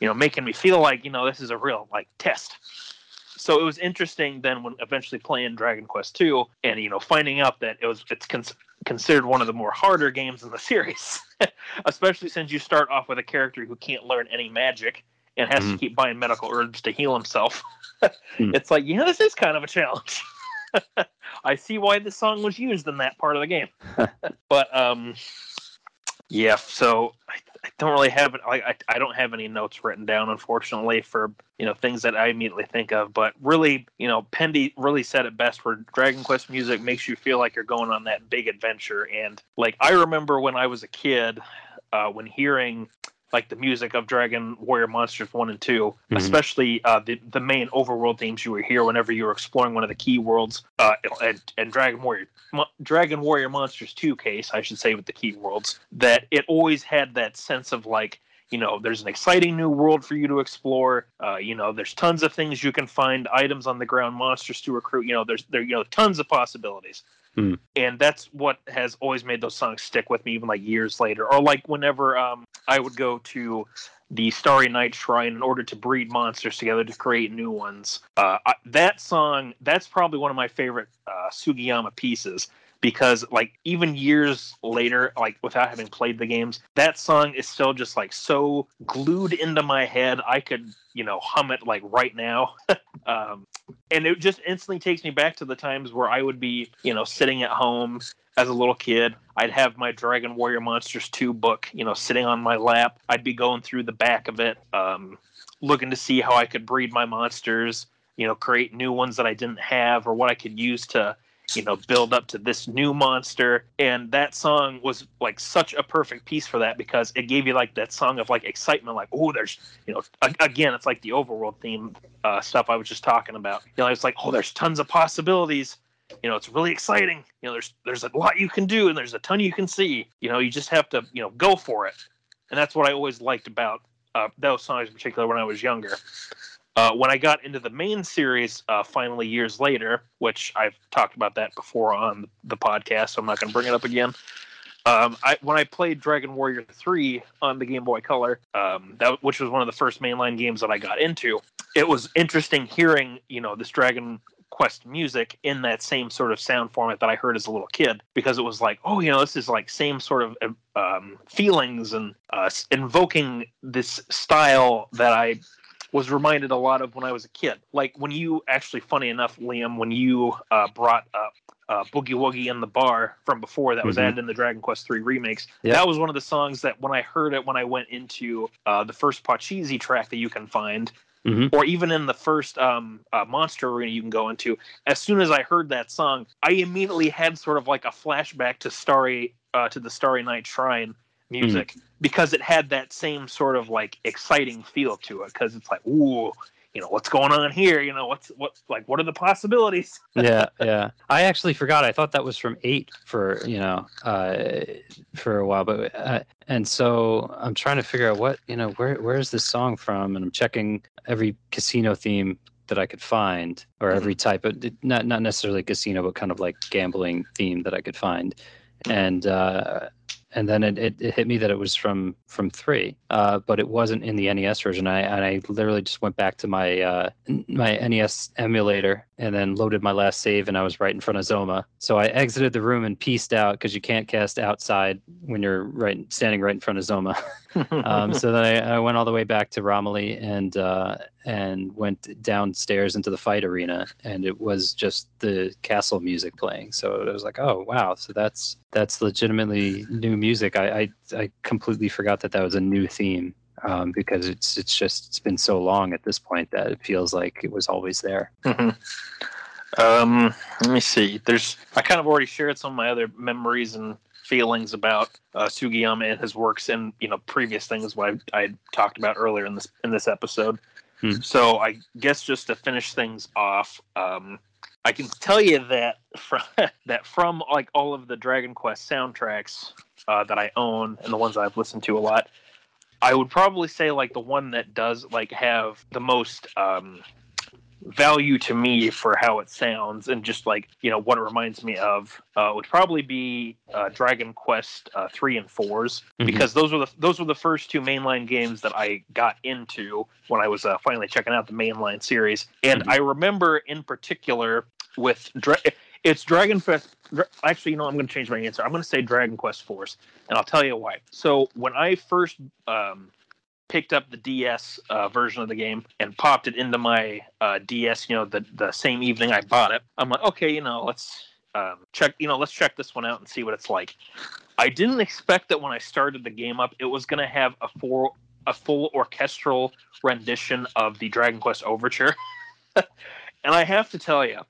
you know, making me feel like you know this is a real like test so it was interesting then when eventually playing Dragon Quest II and you know finding out that it was it's cons- considered one of the more harder games in the <laughs> series, especially since you start off with a character who can't learn any magic and has mm. to keep buying medical herbs to heal himself. <laughs> mm. It's like, yeah, this is kind of a challenge. <laughs> I see why this song was used in that part of the game. but um yeah, so I, I don't really have it. I, I don't have any notes written down, unfortunately, for you know things that I immediately think of. But really, you know, Pendy really said it best. Where Dragon Quest music makes you feel like you're going on that big adventure. And like I remember when I was a kid, uh, when hearing like the music of Dragon Warrior Monsters one and 2 mm-hmm. especially uh, the the main overworld themes you would hear whenever you were exploring one of the key worlds, uh, and, and Dragon Warrior Dragon Warrior Monsters two case, I should say, with the key worlds, that it always had that sense of like you know there's an exciting new world for you to explore uh, you know there's tons of things you can find items on the ground monsters to recruit you know there's there you know tons of possibilities Mm. And that's what has always made those songs stick with me, even like years later. Or like whenever um, I would go to the Starry Night Shrine in order to breed monsters together to create new ones. Uh, I, that song, that's probably one of my favorite uh, Sugiyama pieces because like even years later like without having played the games that song is still just like so glued into my head i could you know hum it like right now <laughs> um, and it just instantly takes me back to the times where i would be you know sitting at home as a little kid i'd have my dragon warrior monsters 2 book you know sitting on my lap. I'd be going through the back of it um, looking to see how i could breed my monsters you know create new ones that i didn't have or what i could use to you know build up to this new monster. And that song was like such a perfect piece for that because it gave you like that song of like excitement like oh there's you know again it's like the overworld theme uh, stuff i was just talking about. You know it's like oh there's tons of possibilities you know it's really exciting. You know there's there's a lot you can do and there's a ton you can see. You know you just have to you know go for it. And that's what i always liked about uh, those songs in particular when i was younger. Uh, when I got into the main series, uh, finally years later, which I've talked about that before on the podcast, so I'm not going to bring it up again. Um, I, when I played Dragon Warrior 3 on the Game Boy Color, um, that which was one of the first mainline games that I got into, it was interesting hearing you know this Dragon Quest music in that same sort of sound format that I heard as a little kid because it was like, oh, you know, this is like same sort of um, feelings and uh, invoking this style that I was reminded a lot of when I was a kid. Like when you actually, funny enough, Liam, when you uh, brought up uh, Boogie Woogie in the Bar from before that was mm-hmm. added in the Dragon Quest III remakes. Yep. That was one of the songs that when I heard it, when I went into uh, the first Pachisi track that you can find, mm-hmm. or even in the first um, uh, Monster Arena you can go into, as soon as I heard that song, I immediately had sort of like a flashback to Starry, uh, to the Starry Night Shrine music mm. because it had that same sort of like exciting feel to it because it's like ooh you know what's going on here? You know what's what like what are the possibilities? <laughs> Yeah yeah. I actually forgot. I thought that was from eight for you know uh for a while but uh, and so i'm trying to figure out what you know where where is this song from? And i'm checking every casino theme that I could find, or every mm-hmm. type of not not necessarily casino, but kind of like gambling theme that I could find, and uh, and then it, it, it, hit me that it was from from three, uh, but it wasn't in the NES version. I and I literally just went back to my uh, my NES emulator and then loaded my last save, and I was right in front of Zoma. So I exited the room and pieced out because you can't cast outside when you're right standing right in front of Zoma. <laughs> um, so then I, I, went all the way back to Romaly and uh, and went downstairs into the fight arena, and it was just the castle music playing. So it was like, oh wow, so that's that's legitimately new music. I I, I completely forgot that that was a new theme um, because it's it's just it's been so long at this point that it feels like it was always there. hmm Um, let me see. There's I kind of already shared some of my other memories and feelings about uh, Sugiyama and his works and you know previous things what I, I talked about earlier in this in this episode. Hmm. So I guess just to finish things off, um, I can tell you that from <laughs> that from like all of the Dragon Quest soundtracks uh, that I own and the ones I've listened to a lot, I would probably say like the one that does like have the most um, value to me for how it sounds and just like you know what it reminds me of uh, would probably be uh, Dragon Quest uh, three and 4s Mhm. because those were the those were the first two mainline games that I got into when I was uh, finally checking out the mainline series, and Mhm. I remember in particular with Dra- it's Dragon Quest. Actually, you know, I'm going to change my answer. I'm going to say Dragon Quest Force, and I'll tell you why. So when I first um, picked up the DS uh, version of the game and popped it into my uh, DS, you know, the the same evening I bought it, I'm like, okay, you know, let's um, check, you know, let's check this one out and see what it's like. I didn't expect that when I started the game up, it was going to have a full a full orchestral rendition of the Dragon Quest Overture, <laughs> and I have to tell you.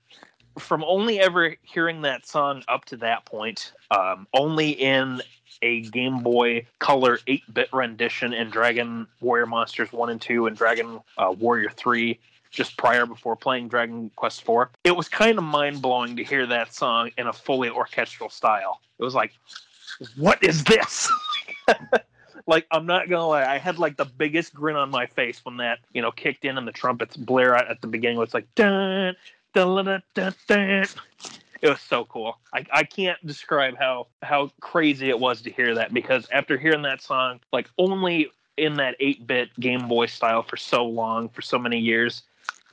From only ever hearing that song up to that point, um, only in a Game Boy Color 8 bit rendition in Dragon Warrior Monsters 1 and 2 and Dragon uh, Warrior 3 just prior before playing Dragon Quest 4. It was kind of mind blowing to hear that song in a fully orchestral style. It was like, what is this? <laughs> like, I'm not gonna lie, I had like the biggest grin on my face when that, you know, kicked in and the trumpets blare out at the beginning. It's like, dun, dun, dun, dun, dun. It was so cool. I, I can't describe how how crazy it was to hear that because after hearing that song, like only in that 8-bit Game Boy style for so long, for so many years,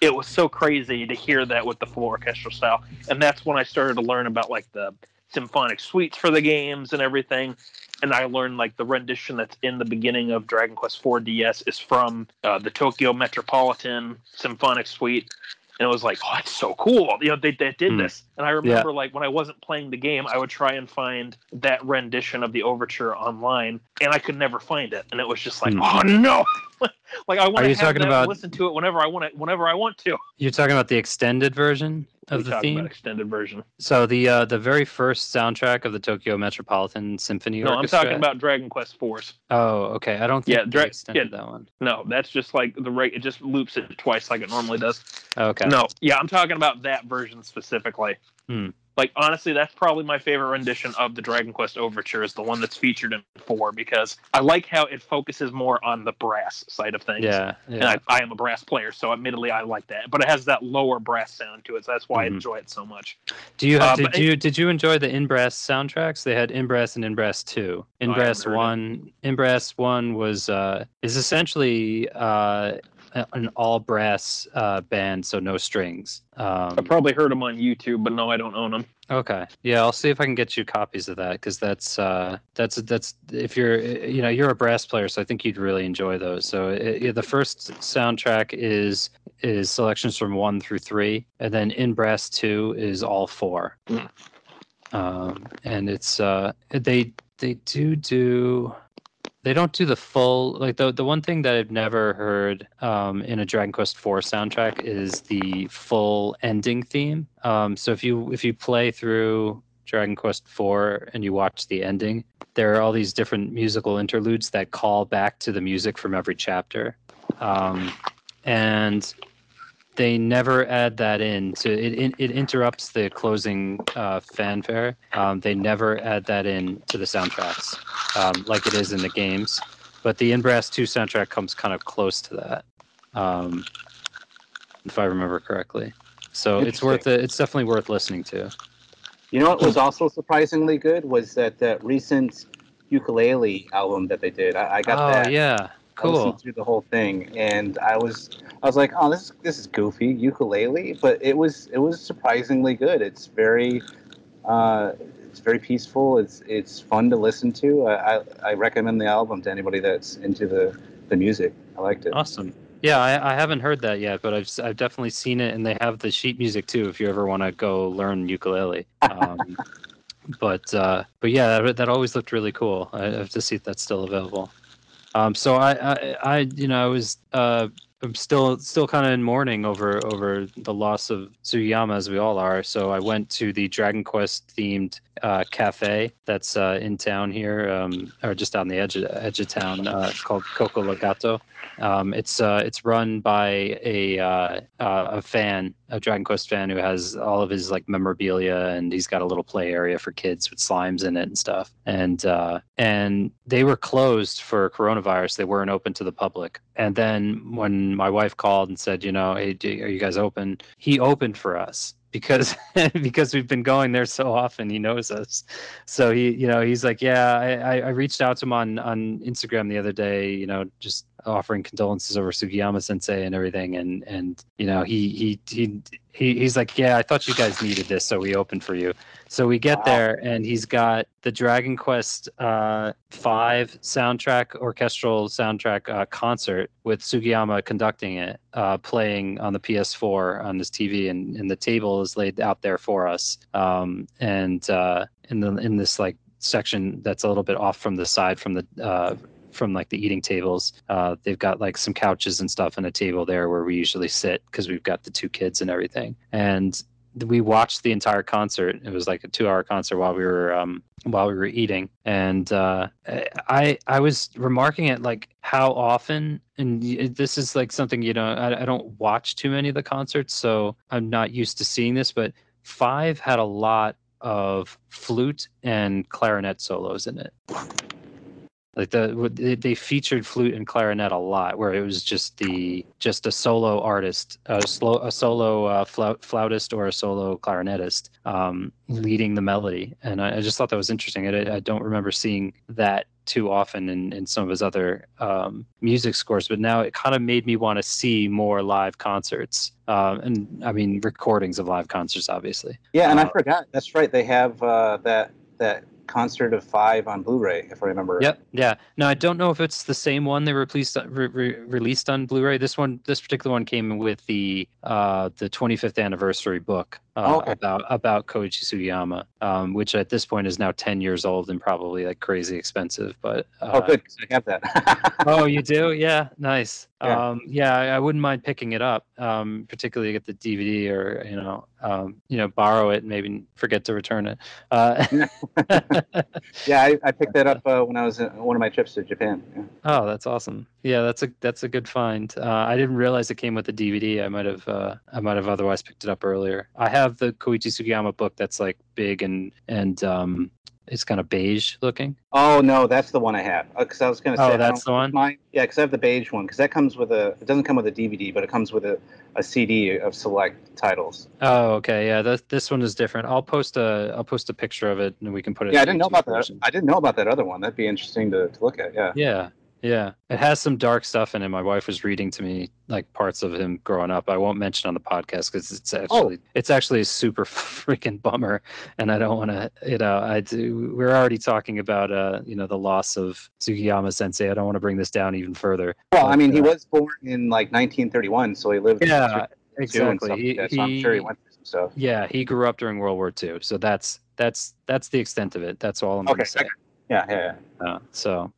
it was so crazy to hear that with the full orchestral style. And that's when I started to learn about like the symphonic suites for the games and everything. And I learned like the rendition that's in the beginning of Dragon Quest 4 DS is from uh, the Tokyo Metropolitan Symphonic Suite. And it was like, oh, it's so cool. You know, they, they did Hmm. this. And I remember like when I wasn't playing the game, I would try and find that rendition of the overture online, and I could never find it. And it was just like, Hmm. oh no! <laughs> like I want to talking about- listen to it whenever I want to. Whenever I want to. You're talking about the extended version We of the theme. about extended version. So the uh, the very first soundtrack of the Tokyo Metropolitan Symphony No, I'm talking about Dragon Quest Force. Oh, okay. I don't think Yeah, Dra- extended yeah. that one. No, that's just like the right. It just loops it twice like it normally does. Okay. No, yeah, I'm talking about that version specifically. Hmm. Like honestly, that's probably my favorite rendition of the Dragon Quest Overture is the one that's featured in four because I like how it focuses more on the brass side of things. Yeah. And I, I am a brass player, so admittedly I like that. But it has that lower brass sound to it, so that's why Mhm. I enjoy it so much. Do you uh, did but- you did you enjoy the in brass soundtracks? They had in brass and in brass two. In brass one. One was uh is essentially uh an all brass uh band, so no strings. Um, I probably heard them on YouTube, but no, I don't own them. Okay. Yeah, I'll see if I can get you copies of that because that's uh, that's that's if you're you know you're a brass player, so I think you'd really enjoy those. So it, yeah, the first soundtrack is is selections from one through three, and then in brass two is all four. Mm. Um, and it's uh, they they do do they don't do the full like the the one thing that I've never heard um, in a Dragon Quest IV soundtrack is the full ending theme. Um, so if you if you play through Dragon Quest IV and you watch the ending, there are all these different musical interludes that call back to the music from every chapter, um, and they never add that in to it. It, it interrupts the closing uh, fanfare. Um, they never add that in to the soundtracks um, like it is in the games. But the In Brass 2 soundtrack comes kind of close to that, um, if I remember correctly. So it's worth it. It's definitely worth listening to. You know what was also surprisingly good was that that recent ukulele album that they did. I, I got oh that. yeah, cool. through the whole thing, and I was I was like, oh, this is this is goofy ukulele, but it was it was surprisingly good. It's very uh, it's very peaceful. It's it's fun to listen to. I, I, I recommend the album to anybody that's into the the music. I liked it. Awesome. Yeah, I, I haven't heard that yet, but I've I've definitely seen it, and they have the sheet music too. If you ever want to go learn ukulele, um, <laughs> but uh, but yeah, that, that always looked really cool. I have to see if that's still available. Um, so I, I I you know I was uh I'm still still kind of in mourning over over the loss of Sugiyama as we all are. So I went to the Dragon Quest themed uh, cafe that's uh, in town here, um, or just on the edge of, edge of town. Uh, it's called Coco Legato. Um, it's uh, it's run by a uh, a fan, a Dragon Quest fan who has all of his like memorabilia, and he's got a little play area for kids with slimes in it and stuff. And uh, and they were closed for coronavirus; they weren't open to the public. And then when my wife called and said, you know, hey, are you guys open? He opened for us because <laughs> because we've been going there so often. He knows us. So he you know he's like yeah I, I reached out to him on on instagram the other day you know just offering condolences over sugiyama sensei and everything. And and you know he he he, he he's like yeah i thought you guys needed this so we opened for you so we get Wow. there and he's got the dragon quest uh 5 soundtrack orchestral soundtrack uh, concert with sugiyama conducting it uh playing on the ps4 on his tv and, and the table is laid out there for us um and uh in the in this like section that's a little bit off from the side from the uh from like the eating tables. Uh they've got like some couches and stuff and a table there where we usually sit because we've got the two kids and everything. And we watched the entire concert. It was like a two hour concert while we were um while we were eating. And uh i i was remarking at like how often and this is like something you know I, I don't watch too many of the concerts so i'm not used to seeing this but five had a lot of flute and clarinet solos in it like the they- they featured flute and clarinet a lot where it was just the just a solo artist a slow a solo uh, flautist or a solo clarinetist um, leading the melody and I, I just thought that was interesting I, I don't remember seeing that too often in, in some of his other um, music scores but now it kind of made me want to see more live concerts um, and i mean recordings of live concerts obviously Yeah, and I Uh, forgot. That's right. They have uh, that that concert of five on Blu-ray, if I remember. Yep. Yeah. No, I don't know if it's the same one they released re- re- released on Blu-ray. This one, this particular one, came with the uh, the 25th anniversary book uh, Oh, okay. about about Koichi Sugiyama, um, which at this point is now 10 years old and probably like crazy expensive. But uh, Oh, good, I have that. <laughs> oh, you do? Yeah, nice. Yeah. Um, yeah, I, I wouldn't mind picking it up, um, particularly get the DVD or you know, um, you know, borrow it and maybe forget to return it. Uh, <laughs> yeah, I, I picked that up uh, when I was in one of my trips to Japan. Yeah. Oh, that's awesome. Yeah, that's a that's a good find. Uh, I didn't realize it came with a DVD. I might have uh, I might have otherwise picked it up earlier. I have the Koichi Sugiyama book that's like big and and um, it's kind of beige looking. Oh no, that's the one I have. Because I was going to say, Oh, that's the one? Mine, yeah, because I have the beige one. Because that comes with a. It doesn't come with a DVD, but it comes with a, a CD of select titles. Oh, okay. Yeah, this this one is different. I'll post a I'll post a picture of it and we can put it. Yeah, I didn't know about that. I didn't know about that other one. That'd be interesting to, to look at. Yeah. Yeah, yeah. It has some dark stuff in it. My wife was reading to me like parts of him growing up. I won't mention on the podcast because it's actually it's actually a super <laughs> freaking bummer, and I don't want to. You know, I do. We're already talking about uh, you know, the loss of Sugiyama Sensei. I don't want to bring this down even further. Well, I mean, he uh, was born in like 1931, so he lived. Yeah, exactly. He, like so I'm sure he went through some stuff. yeah, he grew up during World War II, so that's that's that's the extent of it. That's all I'm Okay, going to say. okay. Yeah, yeah, yeah. Uh, so,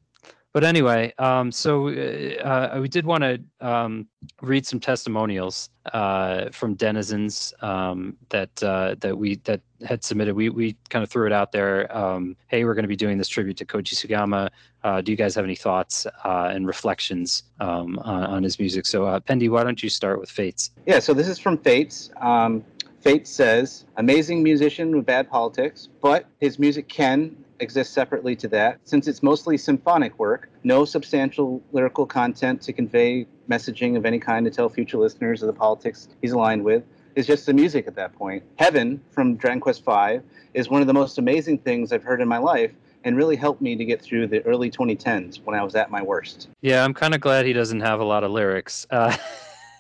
but anyway, um, so uh, uh, we did want to um, read some testimonials uh, from denizens um, that uh, that we that had submitted. We we kind of threw it out there. Um, hey, we're going to be doing this tribute to Koichi Sugiyama. Uh, do you guys have any thoughts uh, and reflections um, on, on his music? So, Pendy, why don't you start with Fates? Yeah, so this is from Fates. Um, Fates says, amazing musician with bad politics, but his music can exist separately to that. Since it's mostly symphonic work, no substantial lyrical content to convey messaging of any kind to tell future listeners of the politics he's aligned with. Is just the music at that point. Heaven from Dragon Quest V is one of the most amazing things I've heard in my life and really helped me to get through the early 2010s when I was at my worst. Yeah, I'm kind of glad he doesn't have a lot of lyrics. Uh,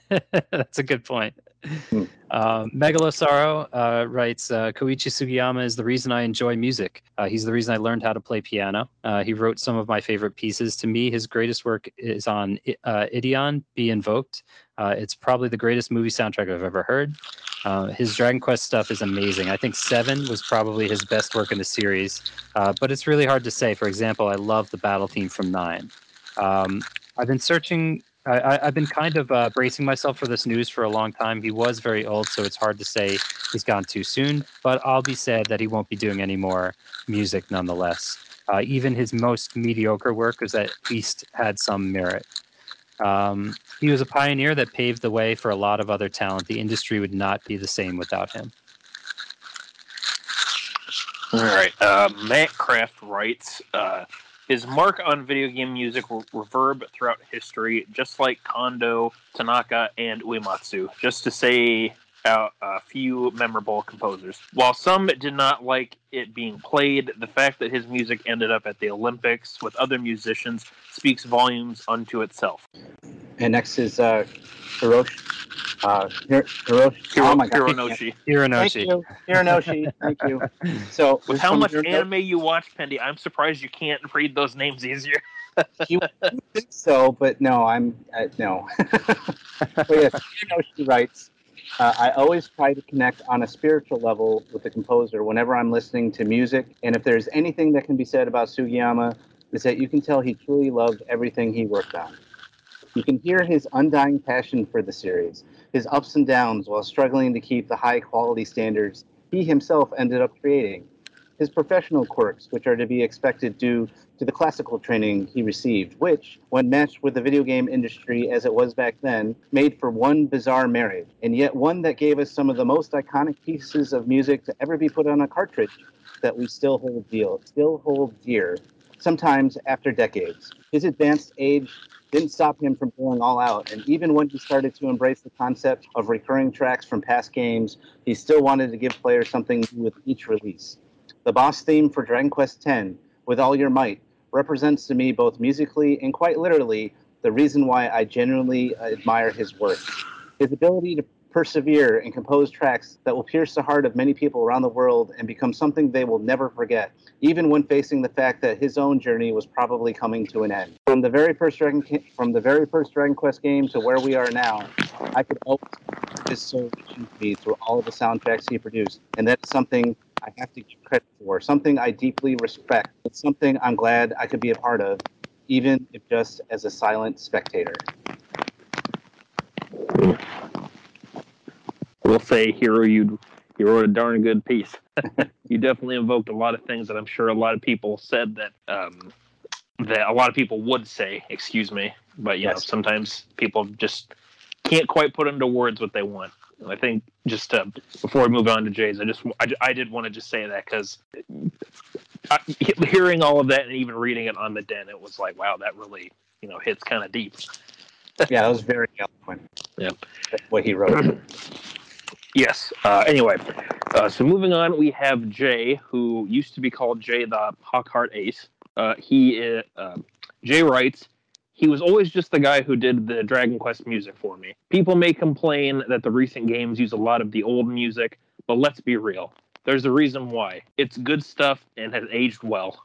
<laughs> that's a good point. Um, Megalosaro uh, writes uh, Koichi Sugiyama is the reason I enjoy music. Uh, he's the reason I learned how to play piano. Uh, he wrote some of my favorite pieces. To me, his greatest work is on uh, Ideon, Be Invoked. Uh, it's probably the greatest movie soundtrack I've ever heard. Uh, his Dragon Quest stuff is amazing. I think Seven was probably his best work in the series, uh, but it's really hard to say. For example, I love the battle theme from Nine. Um, I've been searching I, have been kind of uh, bracing myself for this news for a long time. He was very old, so it's hard to say he's gone too soon. But I'll be sad that he won't be doing any more music nonetheless. Uh, even his most mediocre work has at least had some merit. Um, he was a pioneer that paved the way for a lot of other talent. The industry would not be the same without him. All right. Uh, Matt Kraft writes uh, his mark on video game music reverb throughout history, just like Kondo, Tanaka, and Uematsu, just to say uh, a few memorable composers. While some did not like it being played, the fact that his music ended up at the Olympics with other musicians speaks volumes unto itself. And next is uh, Hiroshi. Uh, Hiroshi. Hiro, oh my God. Hironoshi. <laughs> Hironoshi. Thank you. Hironoshi. Thank you. <laughs> So, with how much anime you watch, Pendy, I'm surprised you can't read those names easier. <laughs> you think so, but no, I'm uh, no. but yes, Hironoshi writes. Uh, I always try to connect on a spiritual level with the composer whenever I'm listening to music. And if there's anything that can be said about Sugiyama, is that you can tell he truly loved everything he worked on. You can hear his undying passion for the series, his ups and downs while struggling to keep the high quality standards he himself ended up creating, his professional quirks, which are to be expected due to the classical training he received, which, when matched with the video game industry as it was back then, made for one bizarre marriage, and yet one that gave us some of the most iconic pieces of music to ever be put on a cartridge that we still hold dear, still hold dear, sometimes after decades. His advanced age didn't stop him from going all out. And even when he started to embrace the concept of recurring tracks from past games, he still wanted to give players something new with each release. The boss theme for Dragon Quest X, With All Your Might, represents to me both musically and quite literally the reason why I genuinely admire his work. His ability to persevere and compose tracks that will pierce the heart of many people around the world and become something they will never forget, even when facing the fact that his own journey was probably coming to an end. From the very first Dragon, from the very first Dragon Quest game to where we are now, I could always his soul reaching me through all of the soundtracks he produced, and that's something I have to give credit for, something I deeply respect. It's something I'm glad I could be a part of, even if just as a silent spectator will say, hero, you you wrote a darn good piece. <laughs> you definitely invoked a lot of things that I'm sure a lot of people said that um, that a lot of people would say. Excuse me, but you yes. know sometimes people just can't quite put into words what they want. I think just to, before we move on to Jay's, I just I, I did want to just say that because hearing all of that and even reading it on the den, it was like, wow, that really you know hits kind of deep. <laughs> yeah, that was very eloquent. Yeah, what he wrote. <clears throat> Yes. Uh, anyway, uh, so moving on, we have Jay, who used to be called Jay the Hawkheart Ace. Uh, he uh, Jay writes, he was always just the guy who did the Dragon Quest music for me. People may complain that the recent games use a lot of the old music, but let's be real. There's a reason why. It's good stuff and has aged well.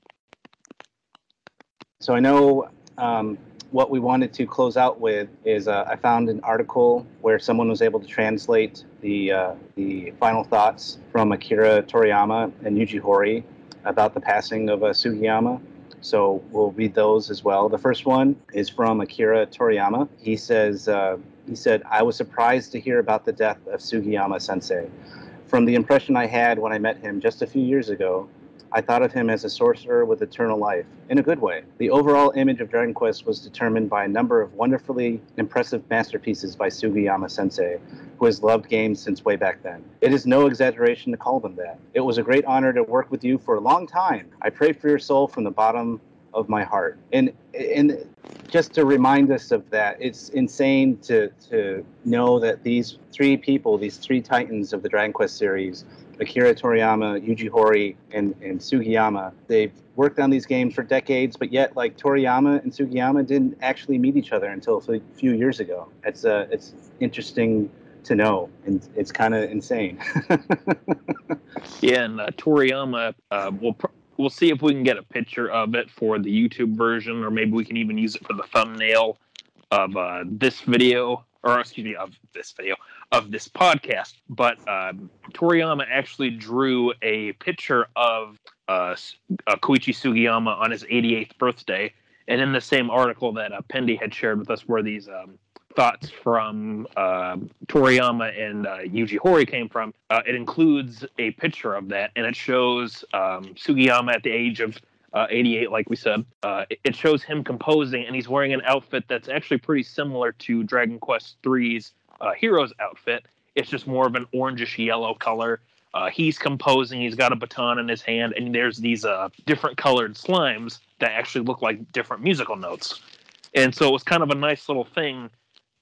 So I know um, what we wanted to close out with is uh, I found an article where someone was able to translate the uh, the final thoughts from Akira Toriyama and Yuji Horii about the passing of uh, Sugiyama. So we'll read those as well. The first one is from Akira Toriyama. He says uh, he said I was surprised to hear about the death of Sugiyama Sensei. From the impression I had when I met him just a few years ago, I thought of him as a sorcerer with eternal life, in a good way. The overall image of Dragon Quest was determined by a number of wonderfully impressive masterpieces by Sugiyama sensei, who has loved games since way back then. It is no exaggeration to call them that. It was a great honor to work with you for a long time. I pray for your soul from the bottom of my heart. And and just to remind us of that, it's insane to to know that these three people, these three titans of the Dragon Quest series, Akira Toriyama, Yuji Horii, and, and Sugiyama. They've worked on these games for decades, but yet, like Toriyama and Sugiyama didn't actually meet each other until a few years ago. It's uh, it's interesting to know, and it's kind of insane. <laughs> yeah, and uh, Toriyama, uh, we'll pr- we'll see if we can get a picture of it for the YouTube version, or maybe we can even use it for the thumbnail of uh, this video, or excuse me, of this video of this podcast. But um, Toriyama actually drew a picture of uh, uh, Koichi Sugiyama on his 88th birthday, and in the same article that uh, Pendy had shared with us, where these um, thoughts from uh, Toriyama and uh, Yuji Horii came from, uh, it includes a picture of that, and it shows um, Sugiyama at the age of uh, 88, like we said. Uh, it shows him composing, and he's wearing an outfit that's actually pretty similar to Dragon Quest III's uh, hero's outfit. It's just more of an orangish yellow color. Uh, he's composing. He's got a baton in his hand, and there's these uh, different colored slimes that actually look like different musical notes. And so it was kind of a nice little thing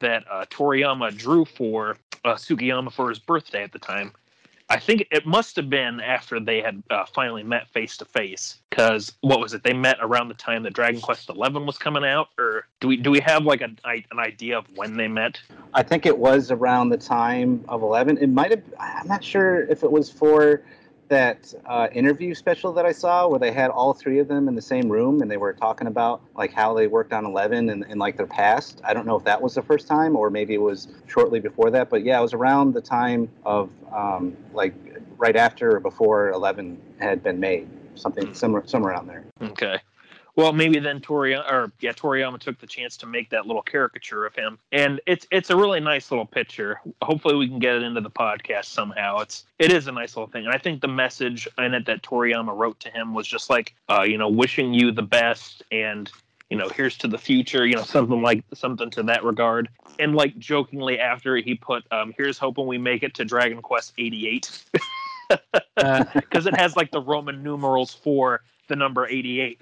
that uh, Toriyama drew for Sugiyama for his birthday at the time. I think it must have been after they had uh, finally met face to face. Because what was it? They met around the time that Dragon Quest XI was coming out, or do we do we have like a, an idea of when they met? I think it was around the time of Eleven. It might have. I'm not sure if it was for that uh, interview special that I saw where they had all three of them in the same room and they were talking about like how they worked on Eleven and, and like their past. I don't know if that was the first time or maybe it was shortly before that, but yeah, it was around the time of um, like right after or before Eleven had been made, something somewhere somewhere around there. Okay. Well, maybe then Toriyama, or yeah, Toriyama took the chance to make that little caricature of him, and it's it's a really nice little picture. Hopefully, we can get it into the podcast somehow. It's it is a nice little thing, and I think the message in it that Toriyama wrote to him was just like, uh, you know, wishing you the best, and you know, here's to the future, you know, something like something to that regard. And like jokingly after he put, um, here's hoping we make it to Dragon Quest 88. Because <laughs> uh. <laughs> it has like the Roman numerals for the number 88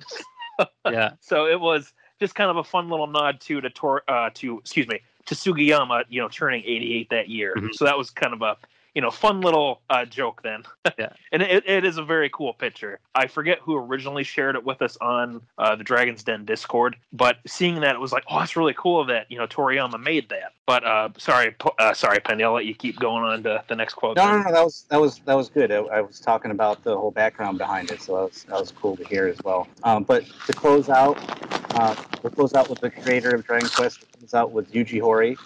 yeah. <laughs> So it was just kind of a fun little nod to to uh, to excuse me to Sugiyama, you know, turning 88 that year. Mm-hmm. So that was kind of a you know fun little uh, joke then. <laughs> yeah. and it, it is a very cool picture. I forget who originally shared it with us on uh, the Dragon's Den Discord, but seeing that it was like, oh, that's really cool that you know Toriyama made that. But uh, sorry, uh, sorry, Pendy, I'll let you keep going on to the next quote. No, no, no, that was that was that was good. I, I, was talking about the whole background behind it, so that was that was cool to hear as well. Um, but to close out, uh, we'll close out with the creator of Dragon Quest. Close out with Yuji Horii.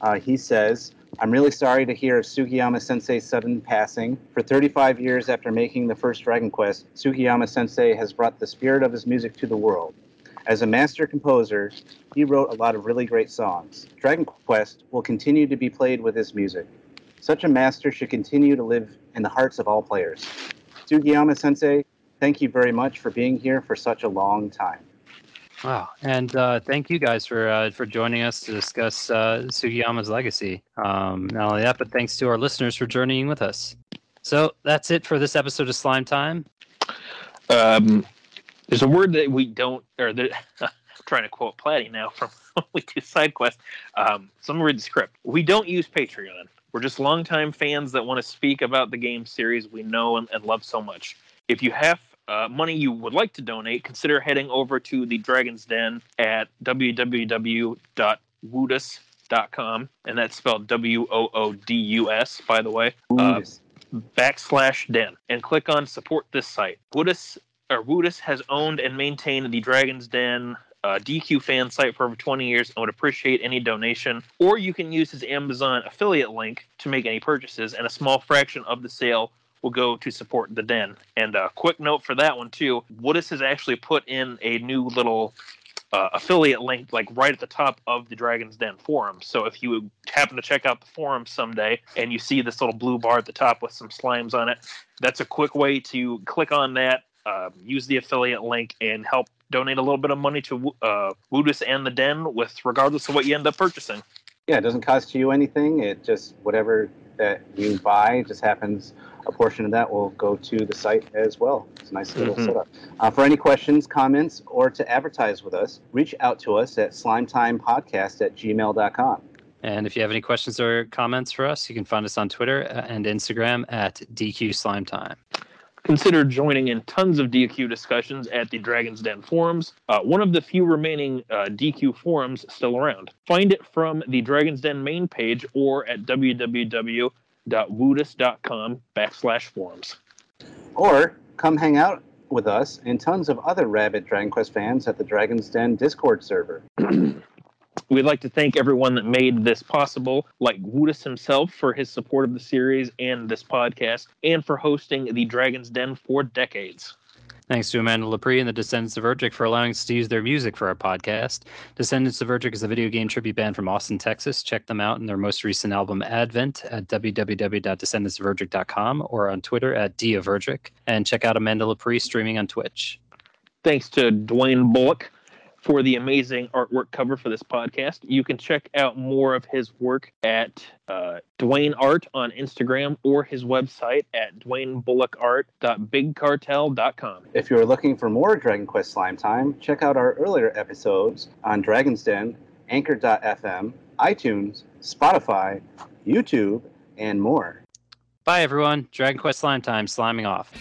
Uh, he says. I'm really sorry to hear of Sugiyama Sensei's sudden passing. For 35 years after making the first Dragon Quest, Sugiyama Sensei has brought the spirit of his music to the world. As a master composer, he wrote a lot of really great songs. Dragon Quest will continue to be played with his music. Such a master should continue to live in the hearts of all players. Sugiyama Sensei, thank you very much for being here for such a long time. Wow, and uh, thank you guys for uh, for joining us to discuss uh, Sugiyama's legacy. Um, not only that, but thanks to our listeners for journeying with us. So that's it for this episode of Slime Time. Um, there's a word that we don't, or that <laughs> I'm trying to quote Platty now from <laughs> We Do Side Quest. Um, so I'm gonna read the script. We don't use Patreon. We're just longtime fans that want to speak about the game series we know and, and love so much. If you have uh, money you would like to donate, consider heading over to the Dragon's Den at www.woodus.com, and that's spelled W O O D U S, by the way. Uh, backslash den, and click on support this site. Woodus or Woodus has owned and maintained the Dragon's Den uh, DQ fan site for over 20 years and would appreciate any donation. Or you can use his Amazon affiliate link to make any purchases, and a small fraction of the sale will go to support the den. And a quick note for that one too: Woodus has actually put in a new little uh, affiliate link, like right at the top of the Dragon's Den forum. So if you happen to check out the forum someday and you see this little blue bar at the top with some slimes on it, that's a quick way to click on that, uh, use the affiliate link, and help donate a little bit of money to uh, Woodus and the Den, with regardless of what you end up purchasing. Yeah, it doesn't cost you anything. It just whatever that you buy just happens a portion of that will go to the site as well. It's a nice little mm-hmm. setup. Uh, for any questions, comments, or to advertise with us, reach out to us at slimetimepodcast at gmail.com. And if you have any questions or comments for us, you can find us on Twitter uh, and Instagram at DQ Slime Time. Consider joining in tons of DQ discussions at the Dragon's Den forums, uh, one of the few remaining uh, DQ forums still around. Find it from the Dragon's Den main page or at www.woodus.com backslash forums. Or come hang out with us and tons of other rabid Dragon Quest fans at the Dragon's Den Discord server. <clears throat> We'd like to thank everyone that made this possible, like Woodus himself for his support of the series and this podcast, and for hosting the Dragon's Den for decades. Thanks to Amanda Lepre and the Descendants of Erdrick for allowing us to use their music for our podcast. Descendants of Erdrick is a video game tribute band from Austin, Texas. Check them out in their most recent album, Advent, at www.descendantsoferdrick.com or on Twitter at D. And check out Amanda Lepre streaming on Twitch. Thanks to Dwayne Bullock for the amazing artwork cover for this podcast. You can check out more of his work at uh, Dwayne Art on Instagram or his website at dwaynebullockart.bigcartel.com. If you're looking for more Dragon Quest Slime Time, check out our earlier episodes on Dragon's Den, Anchor.fm, iTunes, Spotify, YouTube, and more. Bye, everyone. Dragon Quest Slime Time, sliming off.